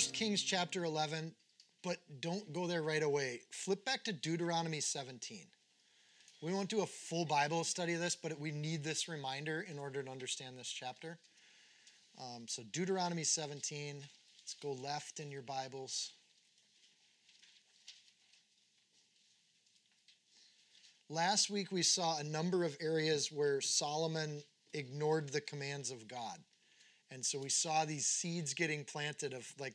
Uh, 1 Kings chapter 11, but don't go there right away. Flip back to Deuteronomy 17. We won't do a full Bible study of this, but we need this reminder in order to understand this chapter. Um, so, Deuteronomy 17, let's go left in your Bibles. Last week we saw a number of areas where Solomon ignored the commands of God. And so we saw these seeds getting planted of like,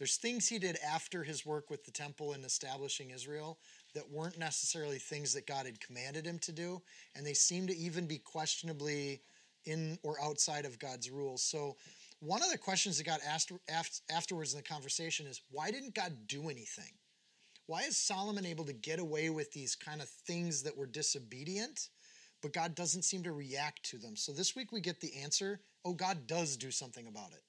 there's things he did after his work with the temple and establishing Israel that weren't necessarily things that God had commanded him to do. And they seem to even be questionably in or outside of God's rules. So one of the questions that got asked afterwards in the conversation is why didn't God do anything? Why is Solomon able to get away with these kind of things that were disobedient? but God doesn't seem to react to them. So this week we get the answer oh, God does do something about it.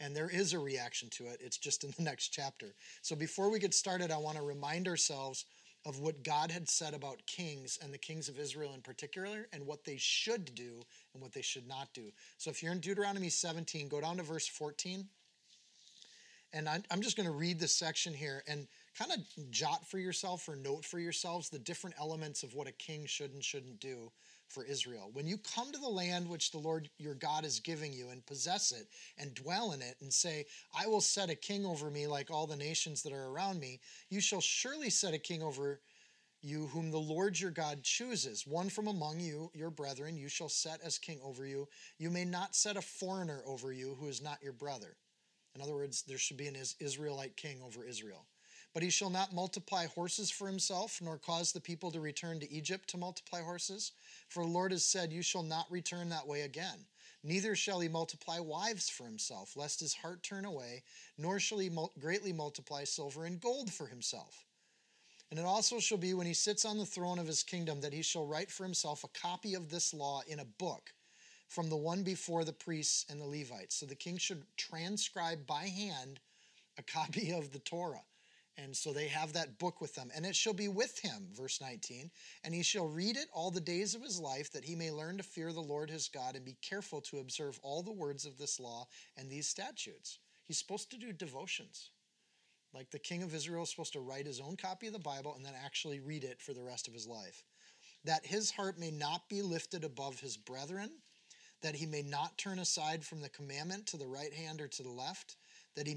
And there is a reaction to it. It's just in the next chapter. So before we get started, I want to remind ourselves of what God had said about kings and the kings of Israel in particular, and what they should do and what they should not do. So if you're in Deuteronomy 17, go down to verse 14. And I'm just going to read this section here and kind of jot for yourself or note for yourselves the different elements of what a king should and shouldn't do for Israel. When you come to the land which the Lord your God is giving you and possess it and dwell in it and say, I will set a king over me like all the nations that are around me, you shall surely set a king over you whom the Lord your God chooses. One from among you, your brethren, you shall set as king over you. You may not set a foreigner over you who is not your brother. In other words, there should be an Israelite king over Israel. But he shall not multiply horses for himself, nor cause the people to return to Egypt to multiply horses. For the Lord has said, You shall not return that way again. Neither shall he multiply wives for himself, lest his heart turn away, nor shall he greatly multiply silver and gold for himself. And it also shall be when he sits on the throne of his kingdom that he shall write for himself a copy of this law in a book from the one before the priests and the Levites. So the king should transcribe by hand a copy of the Torah and so they have that book with them. And it shall be with him, verse 19, and he shall read it all the days of his life, that he may learn to fear the Lord his God and be careful to observe all the words of this law and these statutes. He's supposed to do devotions. Like the king of Israel is supposed to write his own copy of the Bible and then actually read it for the rest of his life. That his heart may not be lifted above his brethren, that he may not turn aside from the commandment to the right hand or to the left that he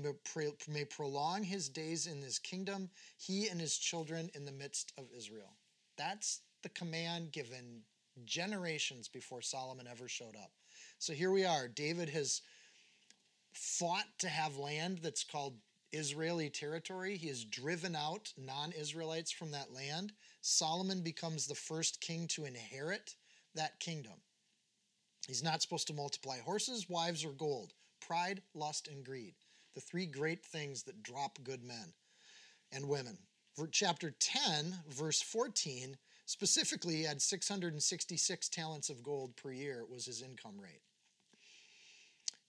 may prolong his days in his kingdom, he and his children in the midst of Israel. That's the command given generations before Solomon ever showed up. So here we are. David has fought to have land that's called Israeli territory. He has driven out non Israelites from that land. Solomon becomes the first king to inherit that kingdom. He's not supposed to multiply horses, wives, or gold. Pride, lust, and greed the three great things that drop good men and women. Chapter 10, verse 14, specifically, he had 666 talents of gold per year, was his income rate.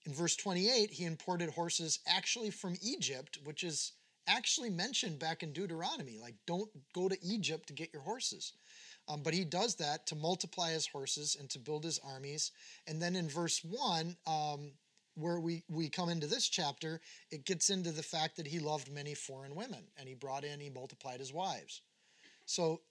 In verse 28, he imported horses actually from Egypt, which is actually mentioned back in Deuteronomy. Like, don't go to Egypt to get your horses. Um, but he does that to multiply his horses and to build his armies. And then in verse 1, um, where we, we come into this chapter, it gets into the fact that he loved many foreign women and he brought in, he multiplied his wives. So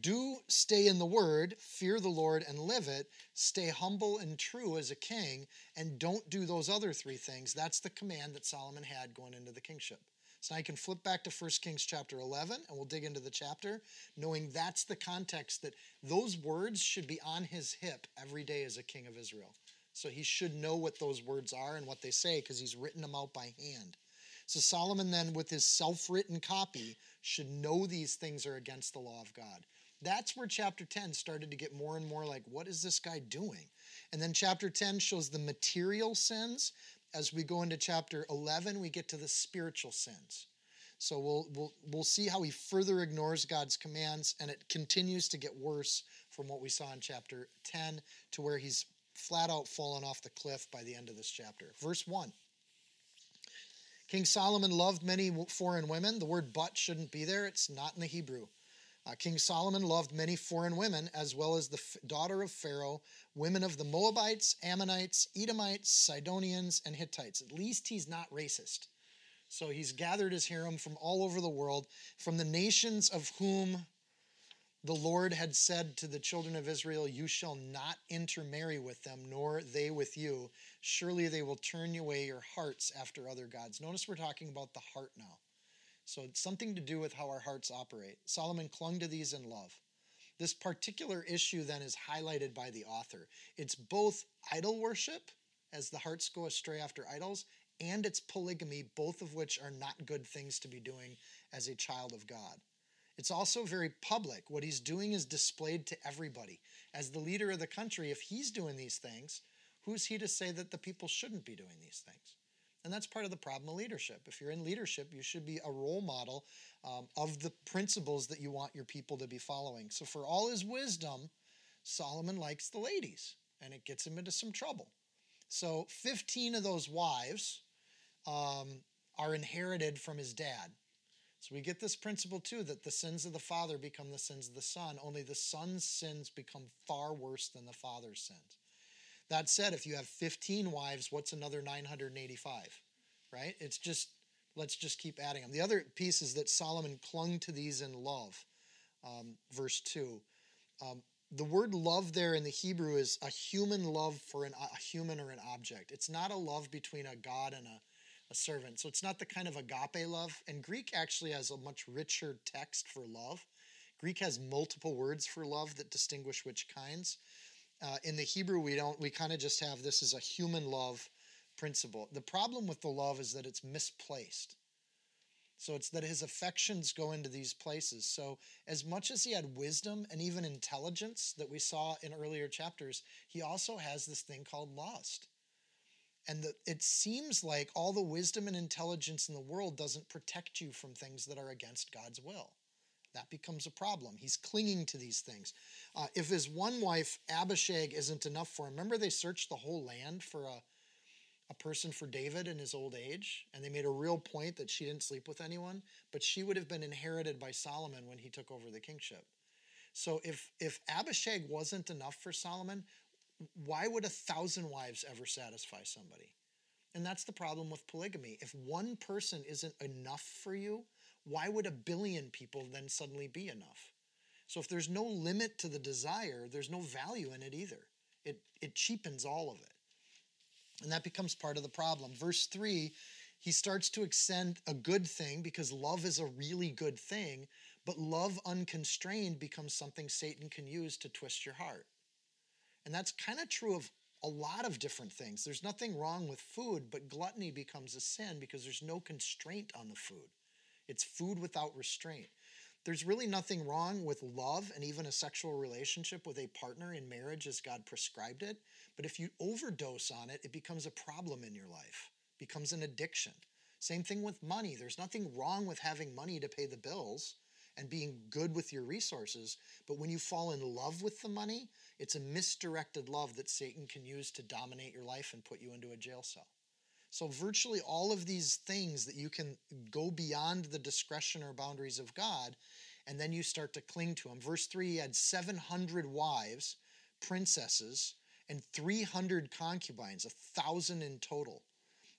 do stay in the word, fear the Lord and live it, stay humble and true as a king, and don't do those other three things. That's the command that Solomon had going into the kingship. So now you can flip back to 1 Kings chapter 11 and we'll dig into the chapter, knowing that's the context that those words should be on his hip every day as a king of Israel. So he should know what those words are and what they say because he's written them out by hand. So Solomon, then, with his self written copy, should know these things are against the law of God. That's where chapter 10 started to get more and more like, what is this guy doing? And then chapter 10 shows the material sins. As we go into chapter 11, we get to the spiritual sins. So we'll, we'll, we'll see how he further ignores God's commands, and it continues to get worse from what we saw in chapter 10 to where he's flat out fallen off the cliff by the end of this chapter. Verse 1 King Solomon loved many foreign women. The word but shouldn't be there, it's not in the Hebrew. Uh, King Solomon loved many foreign women, as well as the f- daughter of Pharaoh, women of the Moabites, Ammonites, Edomites, Sidonians, and Hittites. At least he's not racist. So he's gathered his harem from all over the world, from the nations of whom the Lord had said to the children of Israel, You shall not intermarry with them, nor they with you. Surely they will turn away your hearts after other gods. Notice we're talking about the heart now. So it's something to do with how our hearts operate. Solomon clung to these in love. This particular issue then is highlighted by the author. It's both idol worship, as the hearts go astray after idols, and it's polygamy, both of which are not good things to be doing as a child of God. It's also very public. What he's doing is displayed to everybody. As the leader of the country, if he's doing these things, who's he to say that the people shouldn't be doing these things? And that's part of the problem of leadership. If you're in leadership, you should be a role model um, of the principles that you want your people to be following. So, for all his wisdom, Solomon likes the ladies, and it gets him into some trouble. So, 15 of those wives um, are inherited from his dad. So we get this principle too that the sins of the father become the sins of the son, only the son's sins become far worse than the father's sins. That said, if you have 15 wives, what's another 985? Right? It's just, let's just keep adding them. The other piece is that Solomon clung to these in love. Um, verse 2. Um, the word love there in the Hebrew is a human love for an, a human or an object. It's not a love between a God and a a servant. So it's not the kind of agape love. And Greek actually has a much richer text for love. Greek has multiple words for love that distinguish which kinds. Uh, in the Hebrew, we don't. We kind of just have this as a human love principle. The problem with the love is that it's misplaced. So it's that his affections go into these places. So as much as he had wisdom and even intelligence that we saw in earlier chapters, he also has this thing called lust. And the, it seems like all the wisdom and intelligence in the world doesn't protect you from things that are against God's will. That becomes a problem. He's clinging to these things. Uh, if his one wife, Abishag, isn't enough for him, remember they searched the whole land for a, a person for David in his old age? And they made a real point that she didn't sleep with anyone, but she would have been inherited by Solomon when he took over the kingship. So if, if Abishag wasn't enough for Solomon, why would a thousand wives ever satisfy somebody? And that's the problem with polygamy. If one person isn't enough for you, why would a billion people then suddenly be enough? So if there's no limit to the desire, there's no value in it either. It, it cheapens all of it. And that becomes part of the problem. Verse 3, he starts to extend a good thing because love is a really good thing, but love unconstrained becomes something Satan can use to twist your heart. And that's kind of true of a lot of different things. There's nothing wrong with food, but gluttony becomes a sin because there's no constraint on the food. It's food without restraint. There's really nothing wrong with love and even a sexual relationship with a partner in marriage as God prescribed it. But if you overdose on it, it becomes a problem in your life, becomes an addiction. Same thing with money. There's nothing wrong with having money to pay the bills and being good with your resources. But when you fall in love with the money, it's a misdirected love that Satan can use to dominate your life and put you into a jail cell. So, virtually all of these things that you can go beyond the discretion or boundaries of God, and then you start to cling to them. Verse 3 he had 700 wives, princesses, and 300 concubines, a thousand in total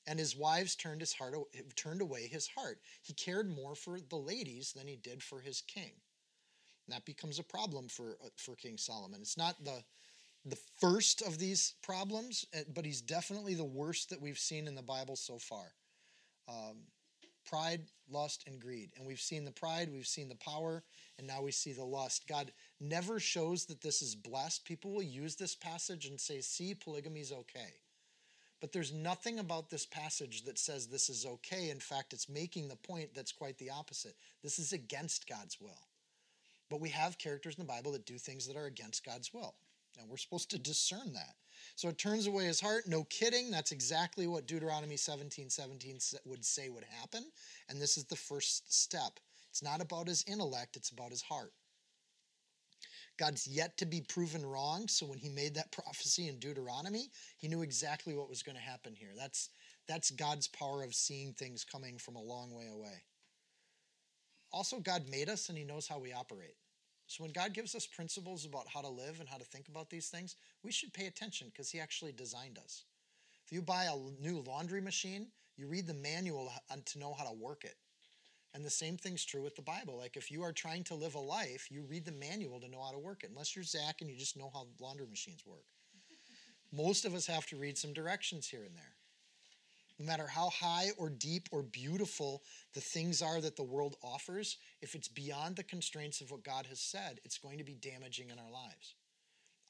and his wives turned his heart turned away his heart. He cared more for the ladies than he did for his king. And that becomes a problem for uh, for King Solomon. It's not the the first of these problems, eh, but he's definitely the worst that we've seen in the Bible so far. Um, pride, lust, and greed. And we've seen the pride, we've seen the power, and now we see the lust. God never shows that this is blessed. People will use this passage and say, see, polygamy is okay. But there's nothing about this passage that says this is okay. In fact, it's making the point that's quite the opposite. This is against God's will. But we have characters in the Bible that do things that are against God's will. And we're supposed to discern that. So it turns away his heart. No kidding. That's exactly what Deuteronomy 17 17 would say would happen. And this is the first step. It's not about his intellect, it's about his heart. God's yet to be proven wrong. So when he made that prophecy in Deuteronomy, he knew exactly what was going to happen here. That's, that's God's power of seeing things coming from a long way away. Also, God made us and he knows how we operate. So when God gives us principles about how to live and how to think about these things, we should pay attention because he actually designed us. If you buy a new laundry machine, you read the manual to know how to work it. And the same thing's true with the Bible. Like if you are trying to live a life, you read the manual to know how to work it. Unless you're Zach and you just know how laundry machines work. Most of us have to read some directions here and there. No matter how high or deep or beautiful the things are that the world offers, if it's beyond the constraints of what God has said, it's going to be damaging in our lives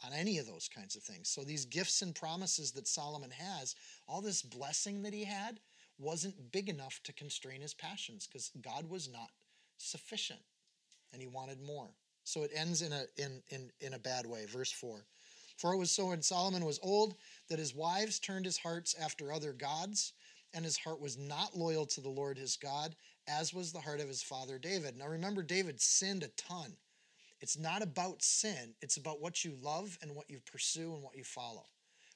on any of those kinds of things. So, these gifts and promises that Solomon has, all this blessing that he had, wasn't big enough to constrain his passions because God was not sufficient and he wanted more. So it ends in a in, in in a bad way. Verse 4. For it was so when Solomon was old that his wives turned his hearts after other gods, and his heart was not loyal to the Lord his God, as was the heart of his father David. Now remember, David sinned a ton. It's not about sin, it's about what you love and what you pursue and what you follow.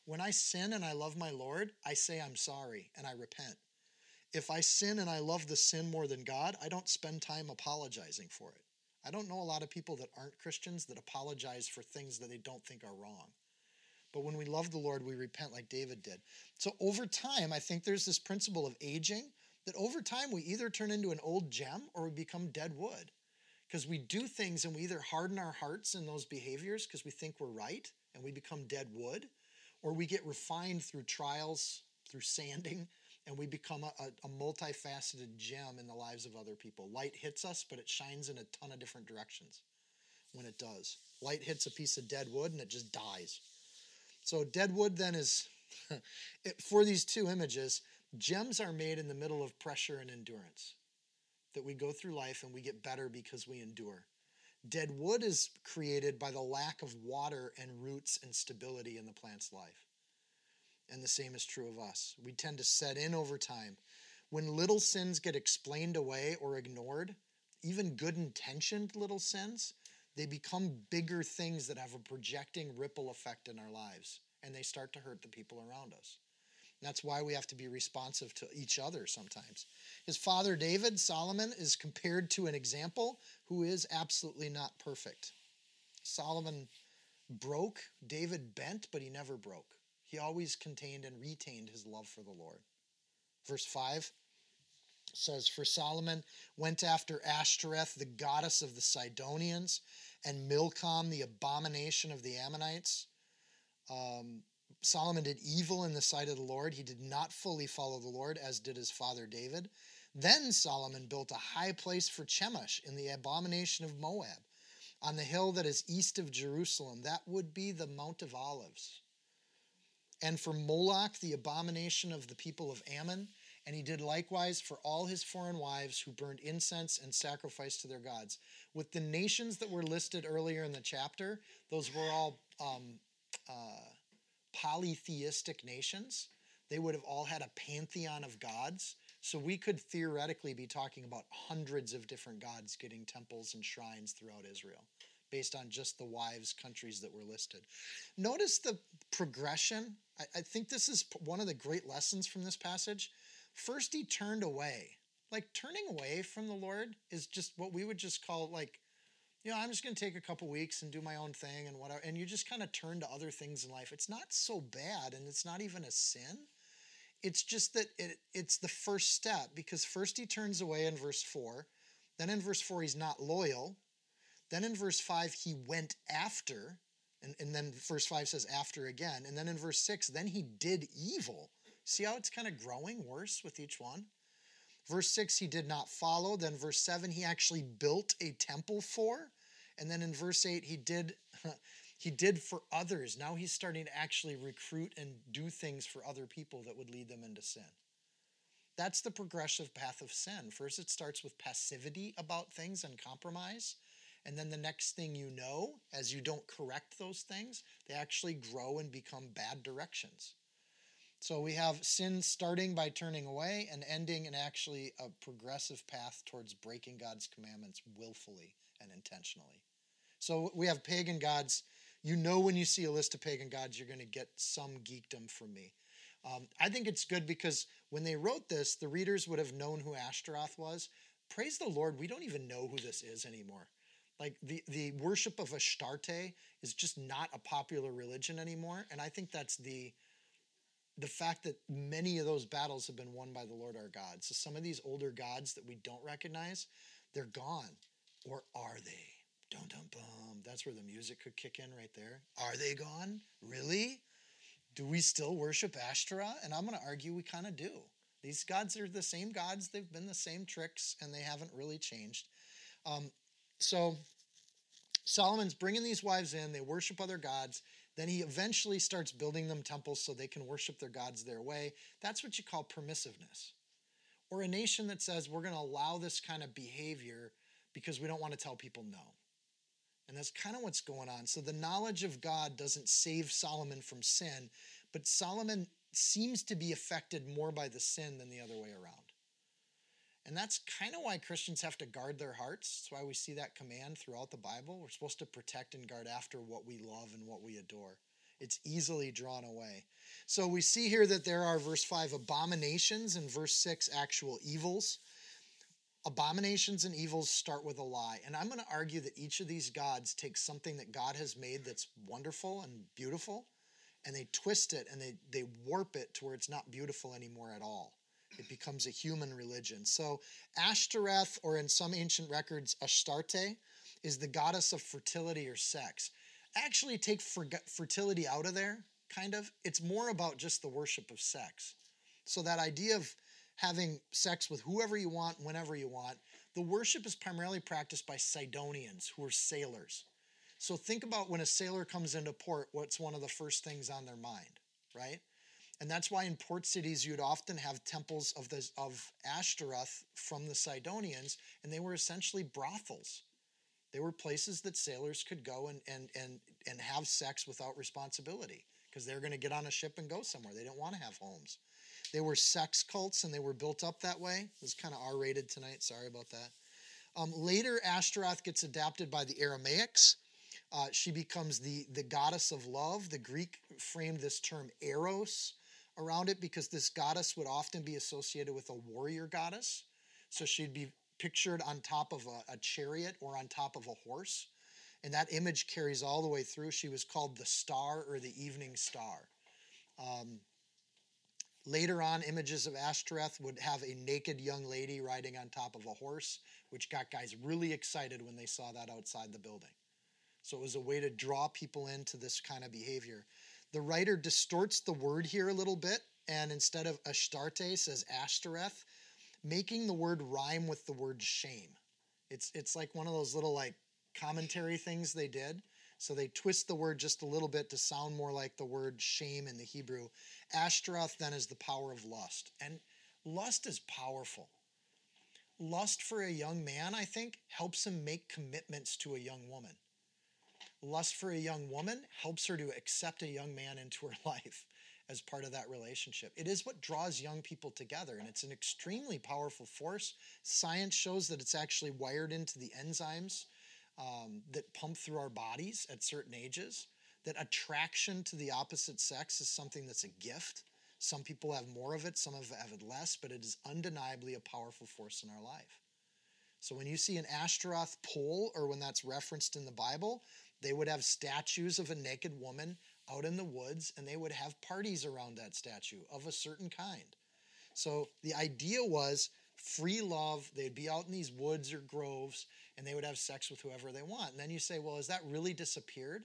When I sin and I love my Lord, I say I'm sorry and I repent. If I sin and I love the sin more than God, I don't spend time apologizing for it. I don't know a lot of people that aren't Christians that apologize for things that they don't think are wrong. But when we love the Lord, we repent like David did. So over time, I think there's this principle of aging that over time we either turn into an old gem or we become dead wood. Because we do things and we either harden our hearts in those behaviors because we think we're right and we become dead wood, or we get refined through trials, through sanding, and we become a, a, multifaceted gem in the lives of other people. Light hits us, but it shines in a ton of different directions when it does. Light hits a piece of dead wood and it just dies. So, dead wood then is, for these two images, gems are made in the middle of pressure and endurance. That we go through life and we get better because we endure. Dead wood is created by the lack of water and roots and stability in the plant's life. And the same is true of us. We tend to set in over time. When little sins get explained away or ignored, even good intentioned little sins, they become bigger things that have a projecting ripple effect in our lives and they start to hurt the people around us. And That's why we have to be responsive to each other sometimes. His father David, Solomon, is compared to an example who is absolutely not perfect. Solomon broke, David bent, but he never broke. He always contained and retained his love for the Lord. Verse 5 says, For Solomon went after Ashtoreth, the goddess of the Sidonians, and Milcom, the abomination of the Ammonites. Um, Solomon did evil in the sight of the Lord. He did not fully follow the Lord, as did his father David. Then Solomon built a high place for Chemosh in the abomination of Moab, on the hill that is east of Jerusalem. That would be the Mount of Olives and for Moloch, the abomination of the people of Ammon. And he did likewise for all his foreign wives who burned incense and sacrificed to their gods. With the nations that were listed earlier in the chapter, those were all um, uh, polytheistic nations. They would have all had a pantheon of gods. So we could theoretically be talking about hundreds of different gods getting temples and shrines throughout Israel based on just the wives' countries that were listed. Notice the progression. I, I think this is one of the great lessons from this passage. First, he turned away. Like turning away from the Lord is just what we would just call like, you know, I'm just going to take a couple weeks and do my own thing and whatever. And you just kind of turn to other things in life. It's not so bad and it's not even a sin. It's just that it, it's the first step because first he turns away in verse 4. Then in verse 4, he's not loyal. Then in verse 5, he went after, and, and then verse 5 says after again. And then in verse 6, then he did evil. See how it's kind of growing worse with each one? Verse 6, he did not follow. Then verse 7, he actually built a temple for. And then in verse 8, he did. he did for others. Now he's starting to actually recruit and do things for other people that would lead them into sin. That's the progressive path of sin. First, it starts with passivity about things and compromise. And then the next thing you know, as you don't correct those things, they actually grow and become bad directions. So we have sin starting by turning away and ending in actually a progressive path towards breaking God's commandments willfully and intentionally. So we have pagan gods. You know, when you see a list of pagan gods, you're going to get some geekdom from me. Um, I think it's good because when they wrote this, the readers would have known who Ashtaroth was. Praise the Lord, we don't even know who this is anymore. Like the, the worship of Astarte is just not a popular religion anymore. And I think that's the the fact that many of those battles have been won by the Lord our God. So some of these older gods that we don't recognize, they're gone. Or are they? Dum dum bum. That's where the music could kick in right there. Are they gone? Really? Do we still worship Ashtaroth? And I'm going to argue we kind of do. These gods are the same gods. They've been the same tricks, and they haven't really changed. Um, so Solomon's bringing these wives in. They worship other gods. Then he eventually starts building them temples so they can worship their gods their way. That's what you call permissiveness. Or a nation that says we're going to allow this kind of behavior because we don't want to tell people no. And that's kind of what's going on. So the knowledge of God doesn't save Solomon from sin, but Solomon seems to be affected more by the sin than the other way around. And that's kind of why Christians have to guard their hearts. That's why we see that command throughout the Bible. We're supposed to protect and guard after what we love and what we adore. It's easily drawn away. So we see here that there are, verse 5, abominations, and verse 6, actual evils. Abominations and evils start with a lie. And I'm going to argue that each of these gods takes something that God has made that's wonderful and beautiful, and they twist it and they, they warp it to where it's not beautiful anymore at all. It becomes a human religion. So, Ashtoreth, or in some ancient records, Astarte, is the goddess of fertility or sex. Actually, take fertility out of there, kind of. It's more about just the worship of sex. So, that idea of having sex with whoever you want, whenever you want, the worship is primarily practiced by Sidonians, who are sailors. So, think about when a sailor comes into port, what's one of the first things on their mind, right? And that's why in port cities you'd often have temples of the of Ashtaroth from the Sidonians, and they were essentially brothels. They were places that sailors could go and and and and have sex without responsibility because they're going to get on a ship and go somewhere. They don't want to have homes. They were sex cults and they were built up that way. It was kind of R rated tonight. Sorry about that. Um, later, Ashtaroth gets adapted by the Aramaics. Uh, she becomes the, the goddess of love. The Greek framed this term eros, around it because this goddess would often be associated with a warrior goddess. So she'd be pictured on top of a, a, chariot or on top of a horse. And that image carries all the way through. She was called the star or the evening star. Um, later on, images of Ashtoreth would have a naked young lady riding on top of a horse, which got guys really excited when they saw that outside the building. So it was a way to draw people into this kind of behavior. The writer distorts the word here a little bit, and instead of Ashtarte says Ashtoreth, making the word rhyme with the word shame. It's it's like one of those little like commentary things they did. So they twist the word just a little bit to sound more like the word shame in the Hebrew. Ashtaroth then is the power of lust. And lust is powerful. Lust for a young man, I think, helps him make commitments to a young woman. Lust for a young woman helps her to accept a young man into her life as part of that relationship. It is what draws young people together, and it's an extremely powerful force. Science shows that it's actually wired into the enzymes um, that pump through our bodies at certain ages. That attraction to the opposite sex is something that's a gift. Some people have more of it, some have it less, but it is undeniably a powerful force in our life. So when you see an Ashtaroth pole, or when that's referenced in the Bible, they would have statues of a naked woman out in the woods, and they would have parties around that statue of a certain kind. So the idea was free love. They'd be out in these woods or groves, and they would have sex with whoever they want. And then you say, well, has that really disappeared?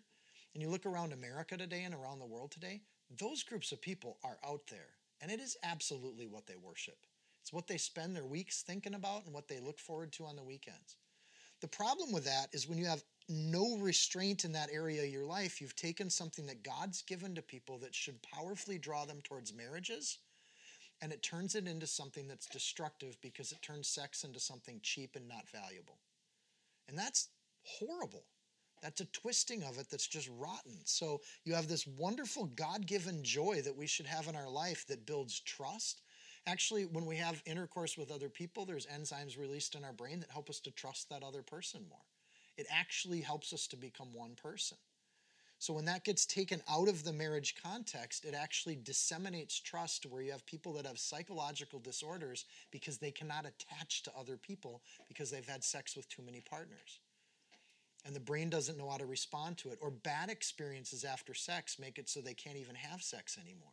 And you look around America today and around the world today, those groups of people are out there. And it is absolutely what they worship. It's what they spend their weeks thinking about and what they look forward to on the weekends. The problem with that is when you have no restraint in that area of your life, you've taken something that God's given to people that should powerfully draw them towards marriages, and it turns it into something that's destructive because it turns sex into something cheap and not valuable. And that's horrible. That's a twisting of it that's just rotten. So you have this wonderful God given joy that we should have in our life that builds trust. Actually, when we have intercourse with other people, there's enzymes released in our brain that help us to trust that other person more. It actually helps us to become one person. So when that gets taken out of the marriage context, it actually disseminates trust where you have people that have psychological disorders because they cannot attach to other people because they've had sex with too many partners and the brain doesn't know how to respond to it. Or bad experiences after sex make it so they can't even have sex anymore,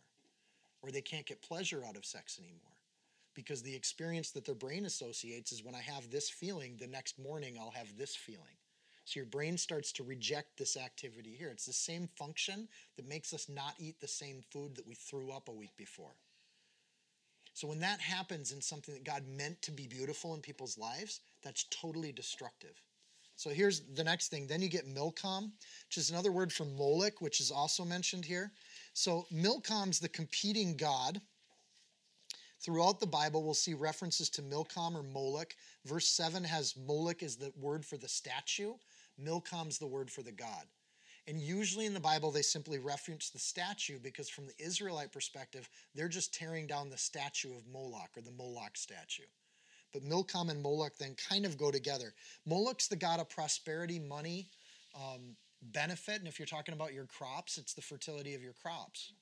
or they can't get pleasure out of sex anymore. Because the experience that their brain associates is when I have this feeling, the next morning I'll have this feeling. So your brain starts to reject this activity here. It's the same function that makes us not eat the same food that we threw up a week before. So when that happens in something that God meant to be beautiful in people's lives, that's totally destructive. So here's the next thing. Then you get Milcom, which is another word for Moloch, which is also mentioned here. So Milcom's the competing god. Throughout the Bible, we'll see references to Milcom or Moloch. Verse 7 has Moloch as the word for the statue, Milcom's the word for the god. And usually in the Bible, they simply reference the statue because, from the Israelite perspective, they're just tearing down the statue of Moloch or the Moloch statue. But Milcom and Moloch then kind of go together. Moloch's the god of prosperity, money, um, benefit. And if you're talking about your crops, it's the fertility of your crops.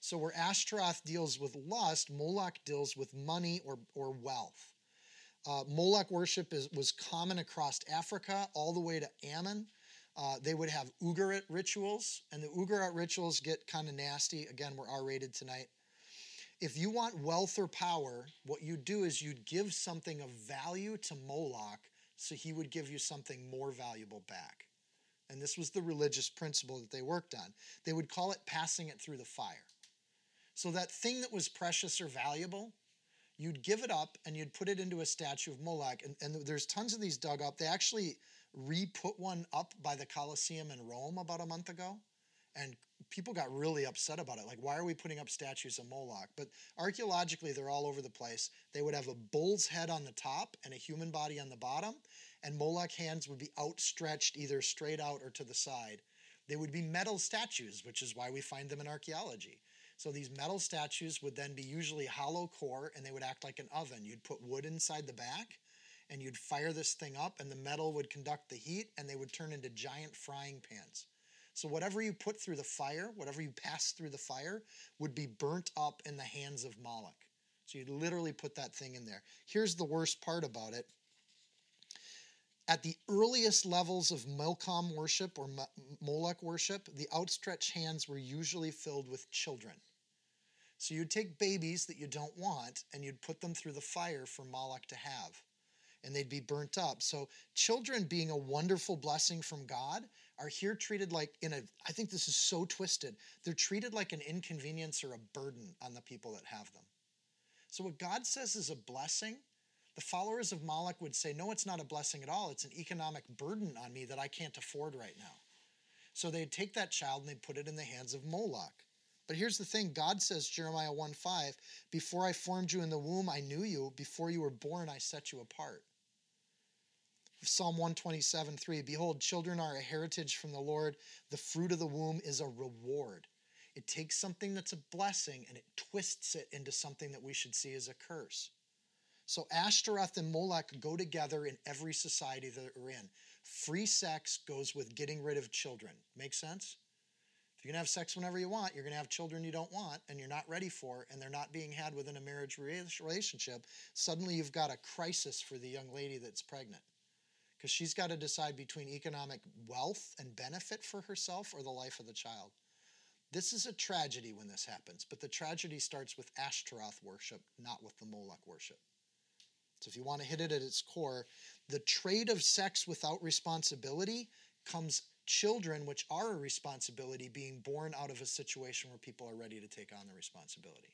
So where Ashtaroth deals with lust, Moloch deals with money or, or wealth. Uh, Moloch worship is, was common across Africa all the way to Ammon. Uh, they would have Ugarit rituals, and the Ugarit rituals get kind of nasty. Again, we're R rated tonight. If you want wealth or power, what you'd do is you'd give something of value to Moloch so he would give you something more valuable back. And this was the religious principle that they worked on. They would call it passing it through the fire. So that thing that was precious or valuable, you'd give it up and you'd put it into a statue of Moloch. And, and there's tons of these dug up. They actually re put one up by the Colosseum in Rome about a month ago and people got really upset about it. Like, why are we putting up statues of Moloch? But archaeologically, they're all over the place. They would have a bull's head on the top and a human body on the bottom, and Moloch hands would be outstretched either straight out or to the side. They would be metal statues, which is why we find them in archaeology. So these metal statues would then be usually hollow core and they would act like an oven. You'd put wood inside the back and you'd fire this thing up, and the metal would conduct the heat and they would turn into giant frying pans. So whatever you put through the fire, whatever you pass through the fire, would be burnt up in the hands of Moloch. So you'd literally put that thing in there. Here's the worst part about it. At the earliest levels of Milcom worship or Moloch worship, the outstretched hands were usually filled with children. So you'd take babies that you don't want and you'd put them through the fire for Moloch to have, and they'd be burnt up. So children being a wonderful blessing from God are here treated like in a I think this is so twisted. They're treated like an inconvenience or a burden on the people that have them. So what God says is a blessing, the followers of Moloch would say, no, it's not a blessing at all. It's an economic burden on me that I can't afford right now. So they'd take that child and they'd put it in the hands of Moloch. But here's the thing God says, Jeremiah 1 5, before I formed you in the womb, I knew you. Before you were born, I set you apart. Psalm 127 3 Behold, children are a heritage from the Lord. The fruit of the womb is a reward. It takes something that's a blessing and it twists it into something that we should see as a curse. So Ashtaroth and Moloch go together in every society that we're in. Free sex goes with getting rid of children. Make sense? If you're going to have sex whenever you want, you're going to have children you don't want and you're not ready for, and they're not being had within a marriage relationship. Suddenly you've got a crisis for the young lady that's pregnant because she's got to decide between economic wealth and benefit for herself or the life of the child. This is a tragedy when this happens, but the tragedy starts with Ashtaroth worship, not with the Moloch worship. So if you want to hit it at its core, the trade of sex without responsibility comes children, which are a responsibility, being born out of a situation where people are ready to take on the responsibility.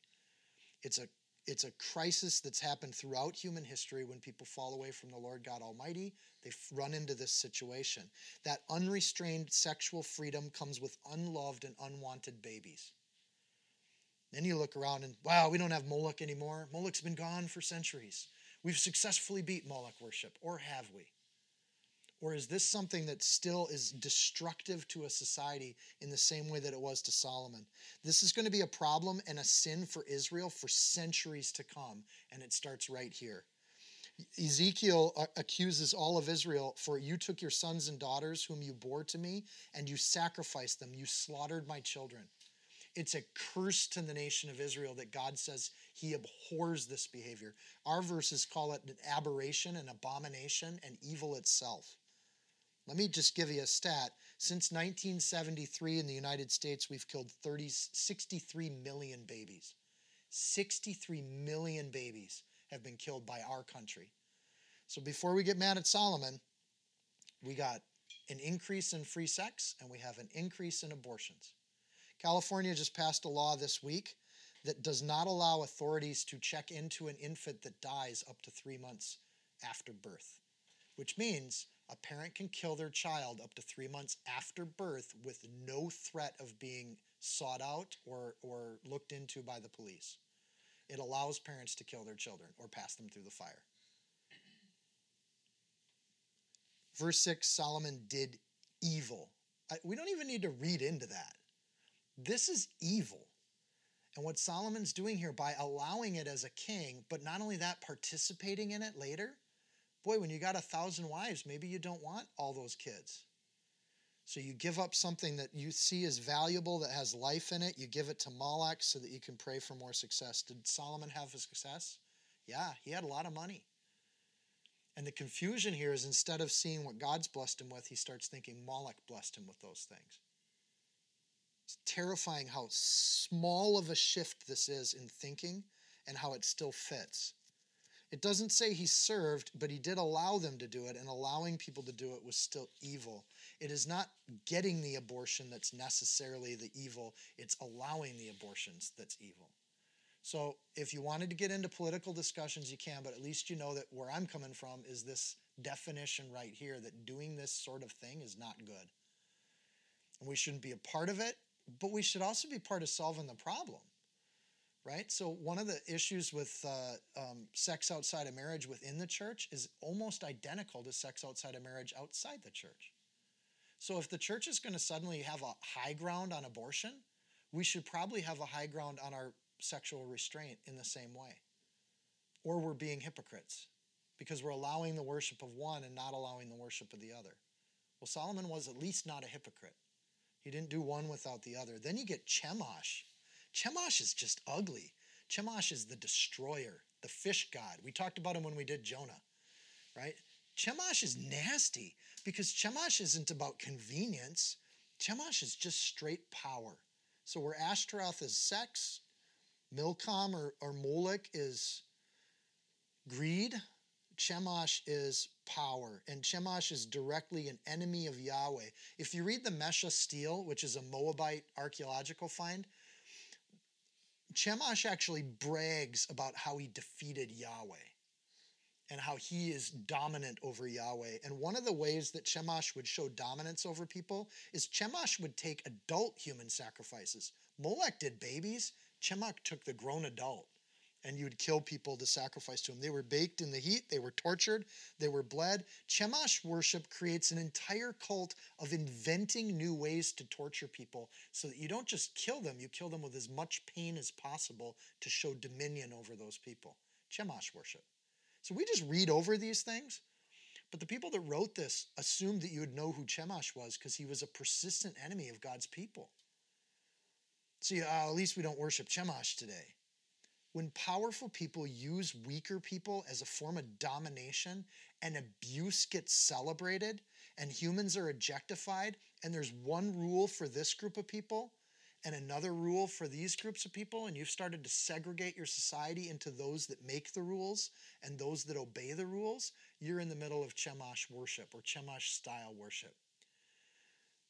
It's a it's a crisis that's happened throughout human history when people fall away from the Lord God Almighty. They run into this situation. That unrestrained sexual freedom comes with unloved and unwanted babies. Then you look around and, wow, we don't have Moloch anymore. Moloch's been gone for centuries. We've successfully beat Moloch worship, or have we? Or is this something that still is destructive to a society in the same way that it was to Solomon? This is going to be a problem and a sin for Israel for centuries to come, and it starts right here. Ezekiel uh, accuses all of Israel for you took your sons and daughters whom you bore to me and you sacrificed them. You slaughtered my children. It's a curse to the nation of Israel that God says he abhors this behavior. Our verses call it an aberration, an abomination, and evil itself. Let me just give you a stat. Since 1973 in the United States, we've killed 30, 63 million babies. 63 million babies have been killed by our country. So before we get mad at Solomon, we got an increase in free sex and we have an increase in abortions. California just passed a law this week that does not allow authorities to check into an infant that dies up to three months after birth, which means a parent can kill their child up to three months after birth with no threat of being sought out or, or looked into by the police. It allows parents to kill their children or pass them through the fire. Verse 6 Solomon did evil. I, we don't even need to read into that. This is evil. And what Solomon's doing here by allowing it as a king, but not only that, participating in it later, boy, when you got a thousand wives, maybe you don't want all those kids. So you give up something that you see as valuable, that has life in it. You give it to Moloch so that you can pray for more success. Did Solomon have success? Yeah, he had a lot of money. And the confusion here is instead of seeing what God's blessed him with, he starts thinking Moloch blessed him with those things. It's terrifying how small of a shift this is in thinking and how it still fits. It doesn't say he served, but he did allow them to do it, and allowing people to do it was still evil. It is not getting the abortion that's necessarily the evil, it's allowing the abortions that's evil. So, if you wanted to get into political discussions, you can, but at least you know that where I'm coming from is this definition right here that doing this sort of thing is not good. And we shouldn't be a part of it, but we should also be part of solving the problem right? So, one of the issues with uh, um, sex outside of marriage within the church is almost identical to sex outside of marriage outside the church. So, if the church is going to suddenly have a high ground on abortion, we should probably have a high ground on our sexual restraint in the same way. Or we're being hypocrites because we're allowing the worship of one and not allowing the worship of the other. Well, Solomon was at least not a hypocrite. He didn't do one without the other. Then you get Chemosh Chemosh is just ugly. Chemosh is the destroyer, the fish god. We talked about him when we did Jonah, right? Chemosh is nasty because Chemosh isn't about convenience. Chemosh is just straight power. So where Ashtaroth is sex, Milcom or, or Molech is greed, Chemosh is power, and Chemosh is directly an enemy of Yahweh. If you read the Mesha Stele, which is a Moabite archaeological find, Chemosh actually brags about how he defeated Yahweh and how he is dominant over Yahweh. And one of the ways that Chemosh would show dominance over people is Chemosh would take adult human sacrifices. Molech did babies, Chemosh took the grown adult and you'd kill people to sacrifice to him. They were baked in the heat, they were tortured, they were bled. Chemosh worship creates an entire cult of inventing new ways to torture people so that you don't just kill them, you kill them with as much pain as possible to show dominion over those people. Chemosh worship. So we just read over these things. But the people that wrote this assumed that you would know who Chemosh was because he was a persistent enemy of God's people. See, uh, at least we don't worship Chemosh today when powerful people use weaker people as a form of domination and abuse gets celebrated and humans are objectified and there's one rule for this group of people and another rule for these groups of people and you've started to segregate your society into those that make the rules and those that obey the rules you're in the middle of chemosh worship or chemosh style worship.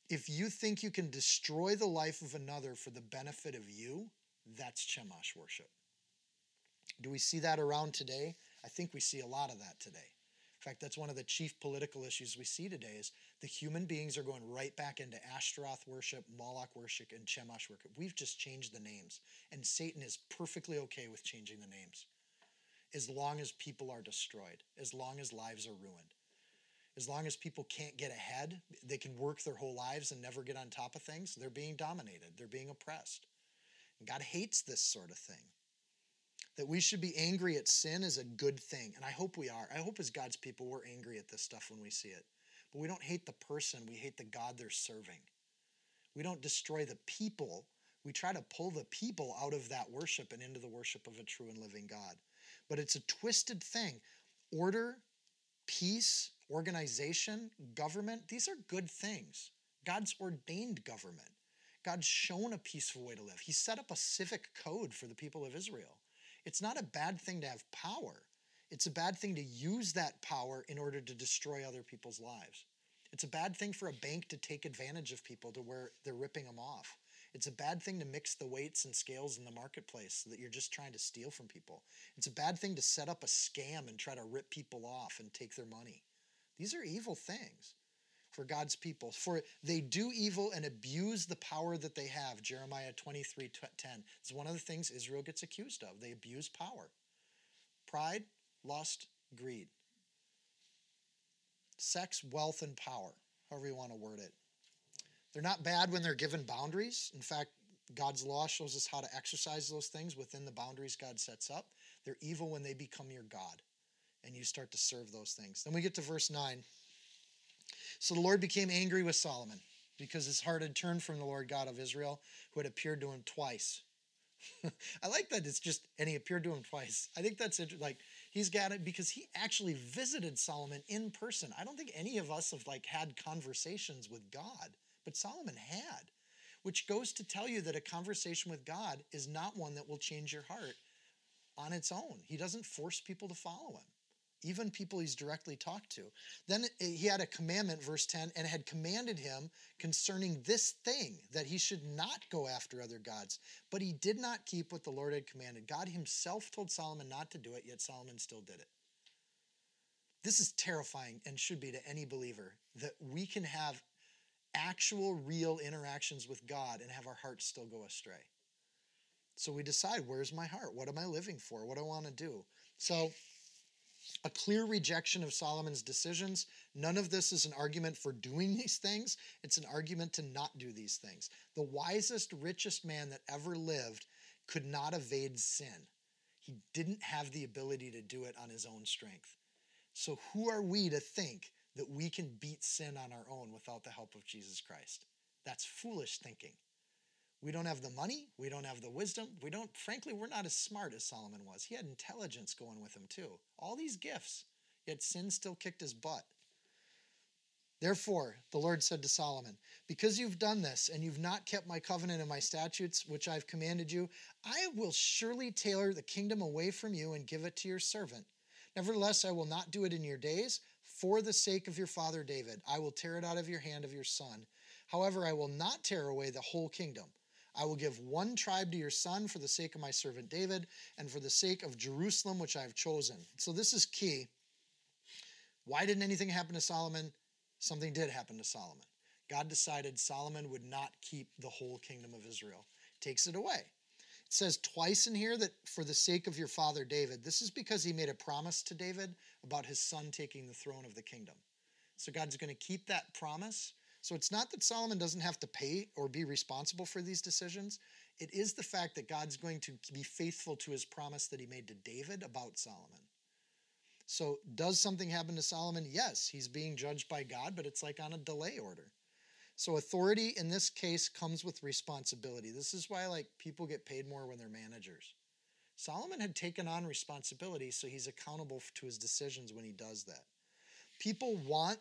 If you think you can destroy the life of another for the benefit of you that's chemosh worship do we see that around today? I think we see a lot of that today. In fact, that's one of the chief political issues we see today is the human beings are going right back into Ashtaroth worship, Moloch worship, and Chemosh worship. We've just changed the names, and Satan is perfectly okay with changing the names as long as people are destroyed, as long as lives are ruined. as long as people can't get ahead, they can work their whole lives and never get on top of things, they're being dominated, they're being oppressed. And God hates this sort of thing. That we should be angry at sin is a good thing. And I hope we are. I hope as God's people, we're angry at this stuff when we see it. But we don't hate the person, we hate the God they're serving. We don't destroy the people. We try to pull the people out of that worship and into the worship of a true and living God. But it's a twisted thing. Order, peace, organization, government, these are good things. God's ordained government. God's shown a peaceful way to live. He set up a civic code for the people of Israel. It's not a bad thing to have power. It's a bad thing to use that power in order to destroy other people's lives. It's a bad thing for a bank to take advantage of people to where they're ripping them off. It's a bad thing to mix the weights and scales in the marketplace so that you're just trying to steal from people. It's a bad thing to set up a scam and try to rip people off and take their money. These are evil things for God's people. For they do evil and abuse the power that they have. Jeremiah 23 10. It's one of the things Israel gets accused of. They abuse power. Pride, lust, greed. Sex, wealth, and power, however you want to word it. They're not bad when they're given boundaries. In fact, God's law shows us how to exercise those things within the boundaries God sets up. They're evil when they become your God and you start to serve those things. Then we get to verse 9. So the Lord became angry with Solomon because his heart had turned from the Lord God of Israel, who had appeared to him twice. I like that it's just, and he appeared to him twice. I think that's it. Like, he's got it because he actually visited Solomon in person. I don't think any of us have like had conversations with God but Solomon had, which goes to tell you that a conversation with God is not one that will change your heart on its own. He doesn't force people to follow him, even people he's directly talked to. Then he had a commandment, verse 10, and had commanded him concerning this thing that he should not go after other gods. But he did not keep what the Lord had commanded. God himself told Solomon not to do it, yet Solomon still did it. This is terrifying and should be to any believer that we can have actual, real interactions with God and have our hearts still go astray. So we decide where's my heart? What am I living for? What do I want to do? So, a clear rejection of Solomon's decisions. None of this is an argument for doing these things, it's an argument to not do these things. The wisest, richest man that ever lived could not evade sin. He didn't have the ability to do it on his own strength. So, who are we to think that we can beat sin on our own without the help of Jesus Christ. That's foolish thinking. We don't have the money, we don't have the wisdom, we don't, frankly, we're not as smart as Solomon was. He had intelligence going with him too. All these gifts, yet sin still kicked his butt. Therefore, the Lord said to Solomon, Because you've done this, and you've not kept my covenant and my statutes, which I've commanded you, I will surely tailor the kingdom away from you and give it to your servant. Nevertheless, I will not do it in your days, for the sake of your father David, I will tear it out of your hand of your son. However, I will not tear away the whole kingdom. I will give one tribe to your son for the sake of my servant David and for the sake of Jerusalem, which I have chosen. So, this is key. Why didn't anything happen to Solomon? Something did happen to Solomon. God decided Solomon would not keep the whole kingdom of Israel, takes it away It says twice in here that for the sake of your father David. This is because he made a promise to David about his son taking the throne of the kingdom. So God's going to keep that promise. So it's not that Solomon doesn't have to pay or be responsible for these decisions. It is the fact that God's going to be faithful to his promise that he made to David about Solomon. So, does something happen to Solomon? Yes, he's being judged by God, but it's like on a delay order. So authority in this case comes with responsibility. This is why like people get paid more when they're managers. Solomon had taken on responsibility, so he's accountable to his decisions when he does that. People want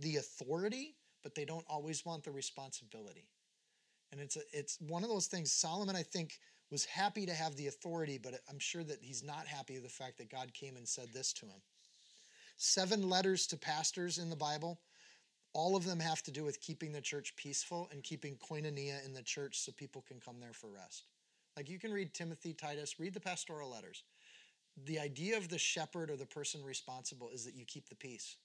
the authority, but they don't always want the responsibility. And it's a, it's one of those things Solomon I think was happy to have the authority, but I'm sure that he's not happy with the fact that God came and said this to him. Seven letters to pastors in the Bible all of them have to do with keeping the church peaceful and keeping koinonia in the church so people can come there for rest. Like you can read Timothy, Titus, read the pastoral letters. The idea of the shepherd or the person responsible is that you keep the peace.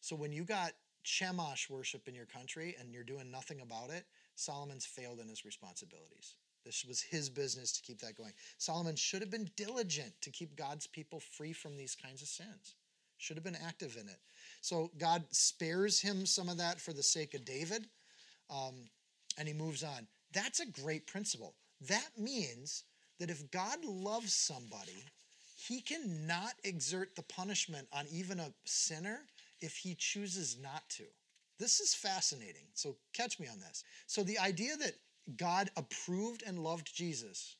So when you got Chemosh worship in your country and you're doing nothing about it, Solomon's failed in his responsibilities. This was his business to keep that going. Solomon should have been diligent to keep God's people free from these kinds of sins. Should have been active in it. So God spares him some of that for the sake of David, um, and he moves on. That's a great principle. That means that if God loves somebody, he cannot exert the punishment on even a sinner if he chooses not to. This is fascinating. So catch me on this. So the idea that God approved and loved Jesus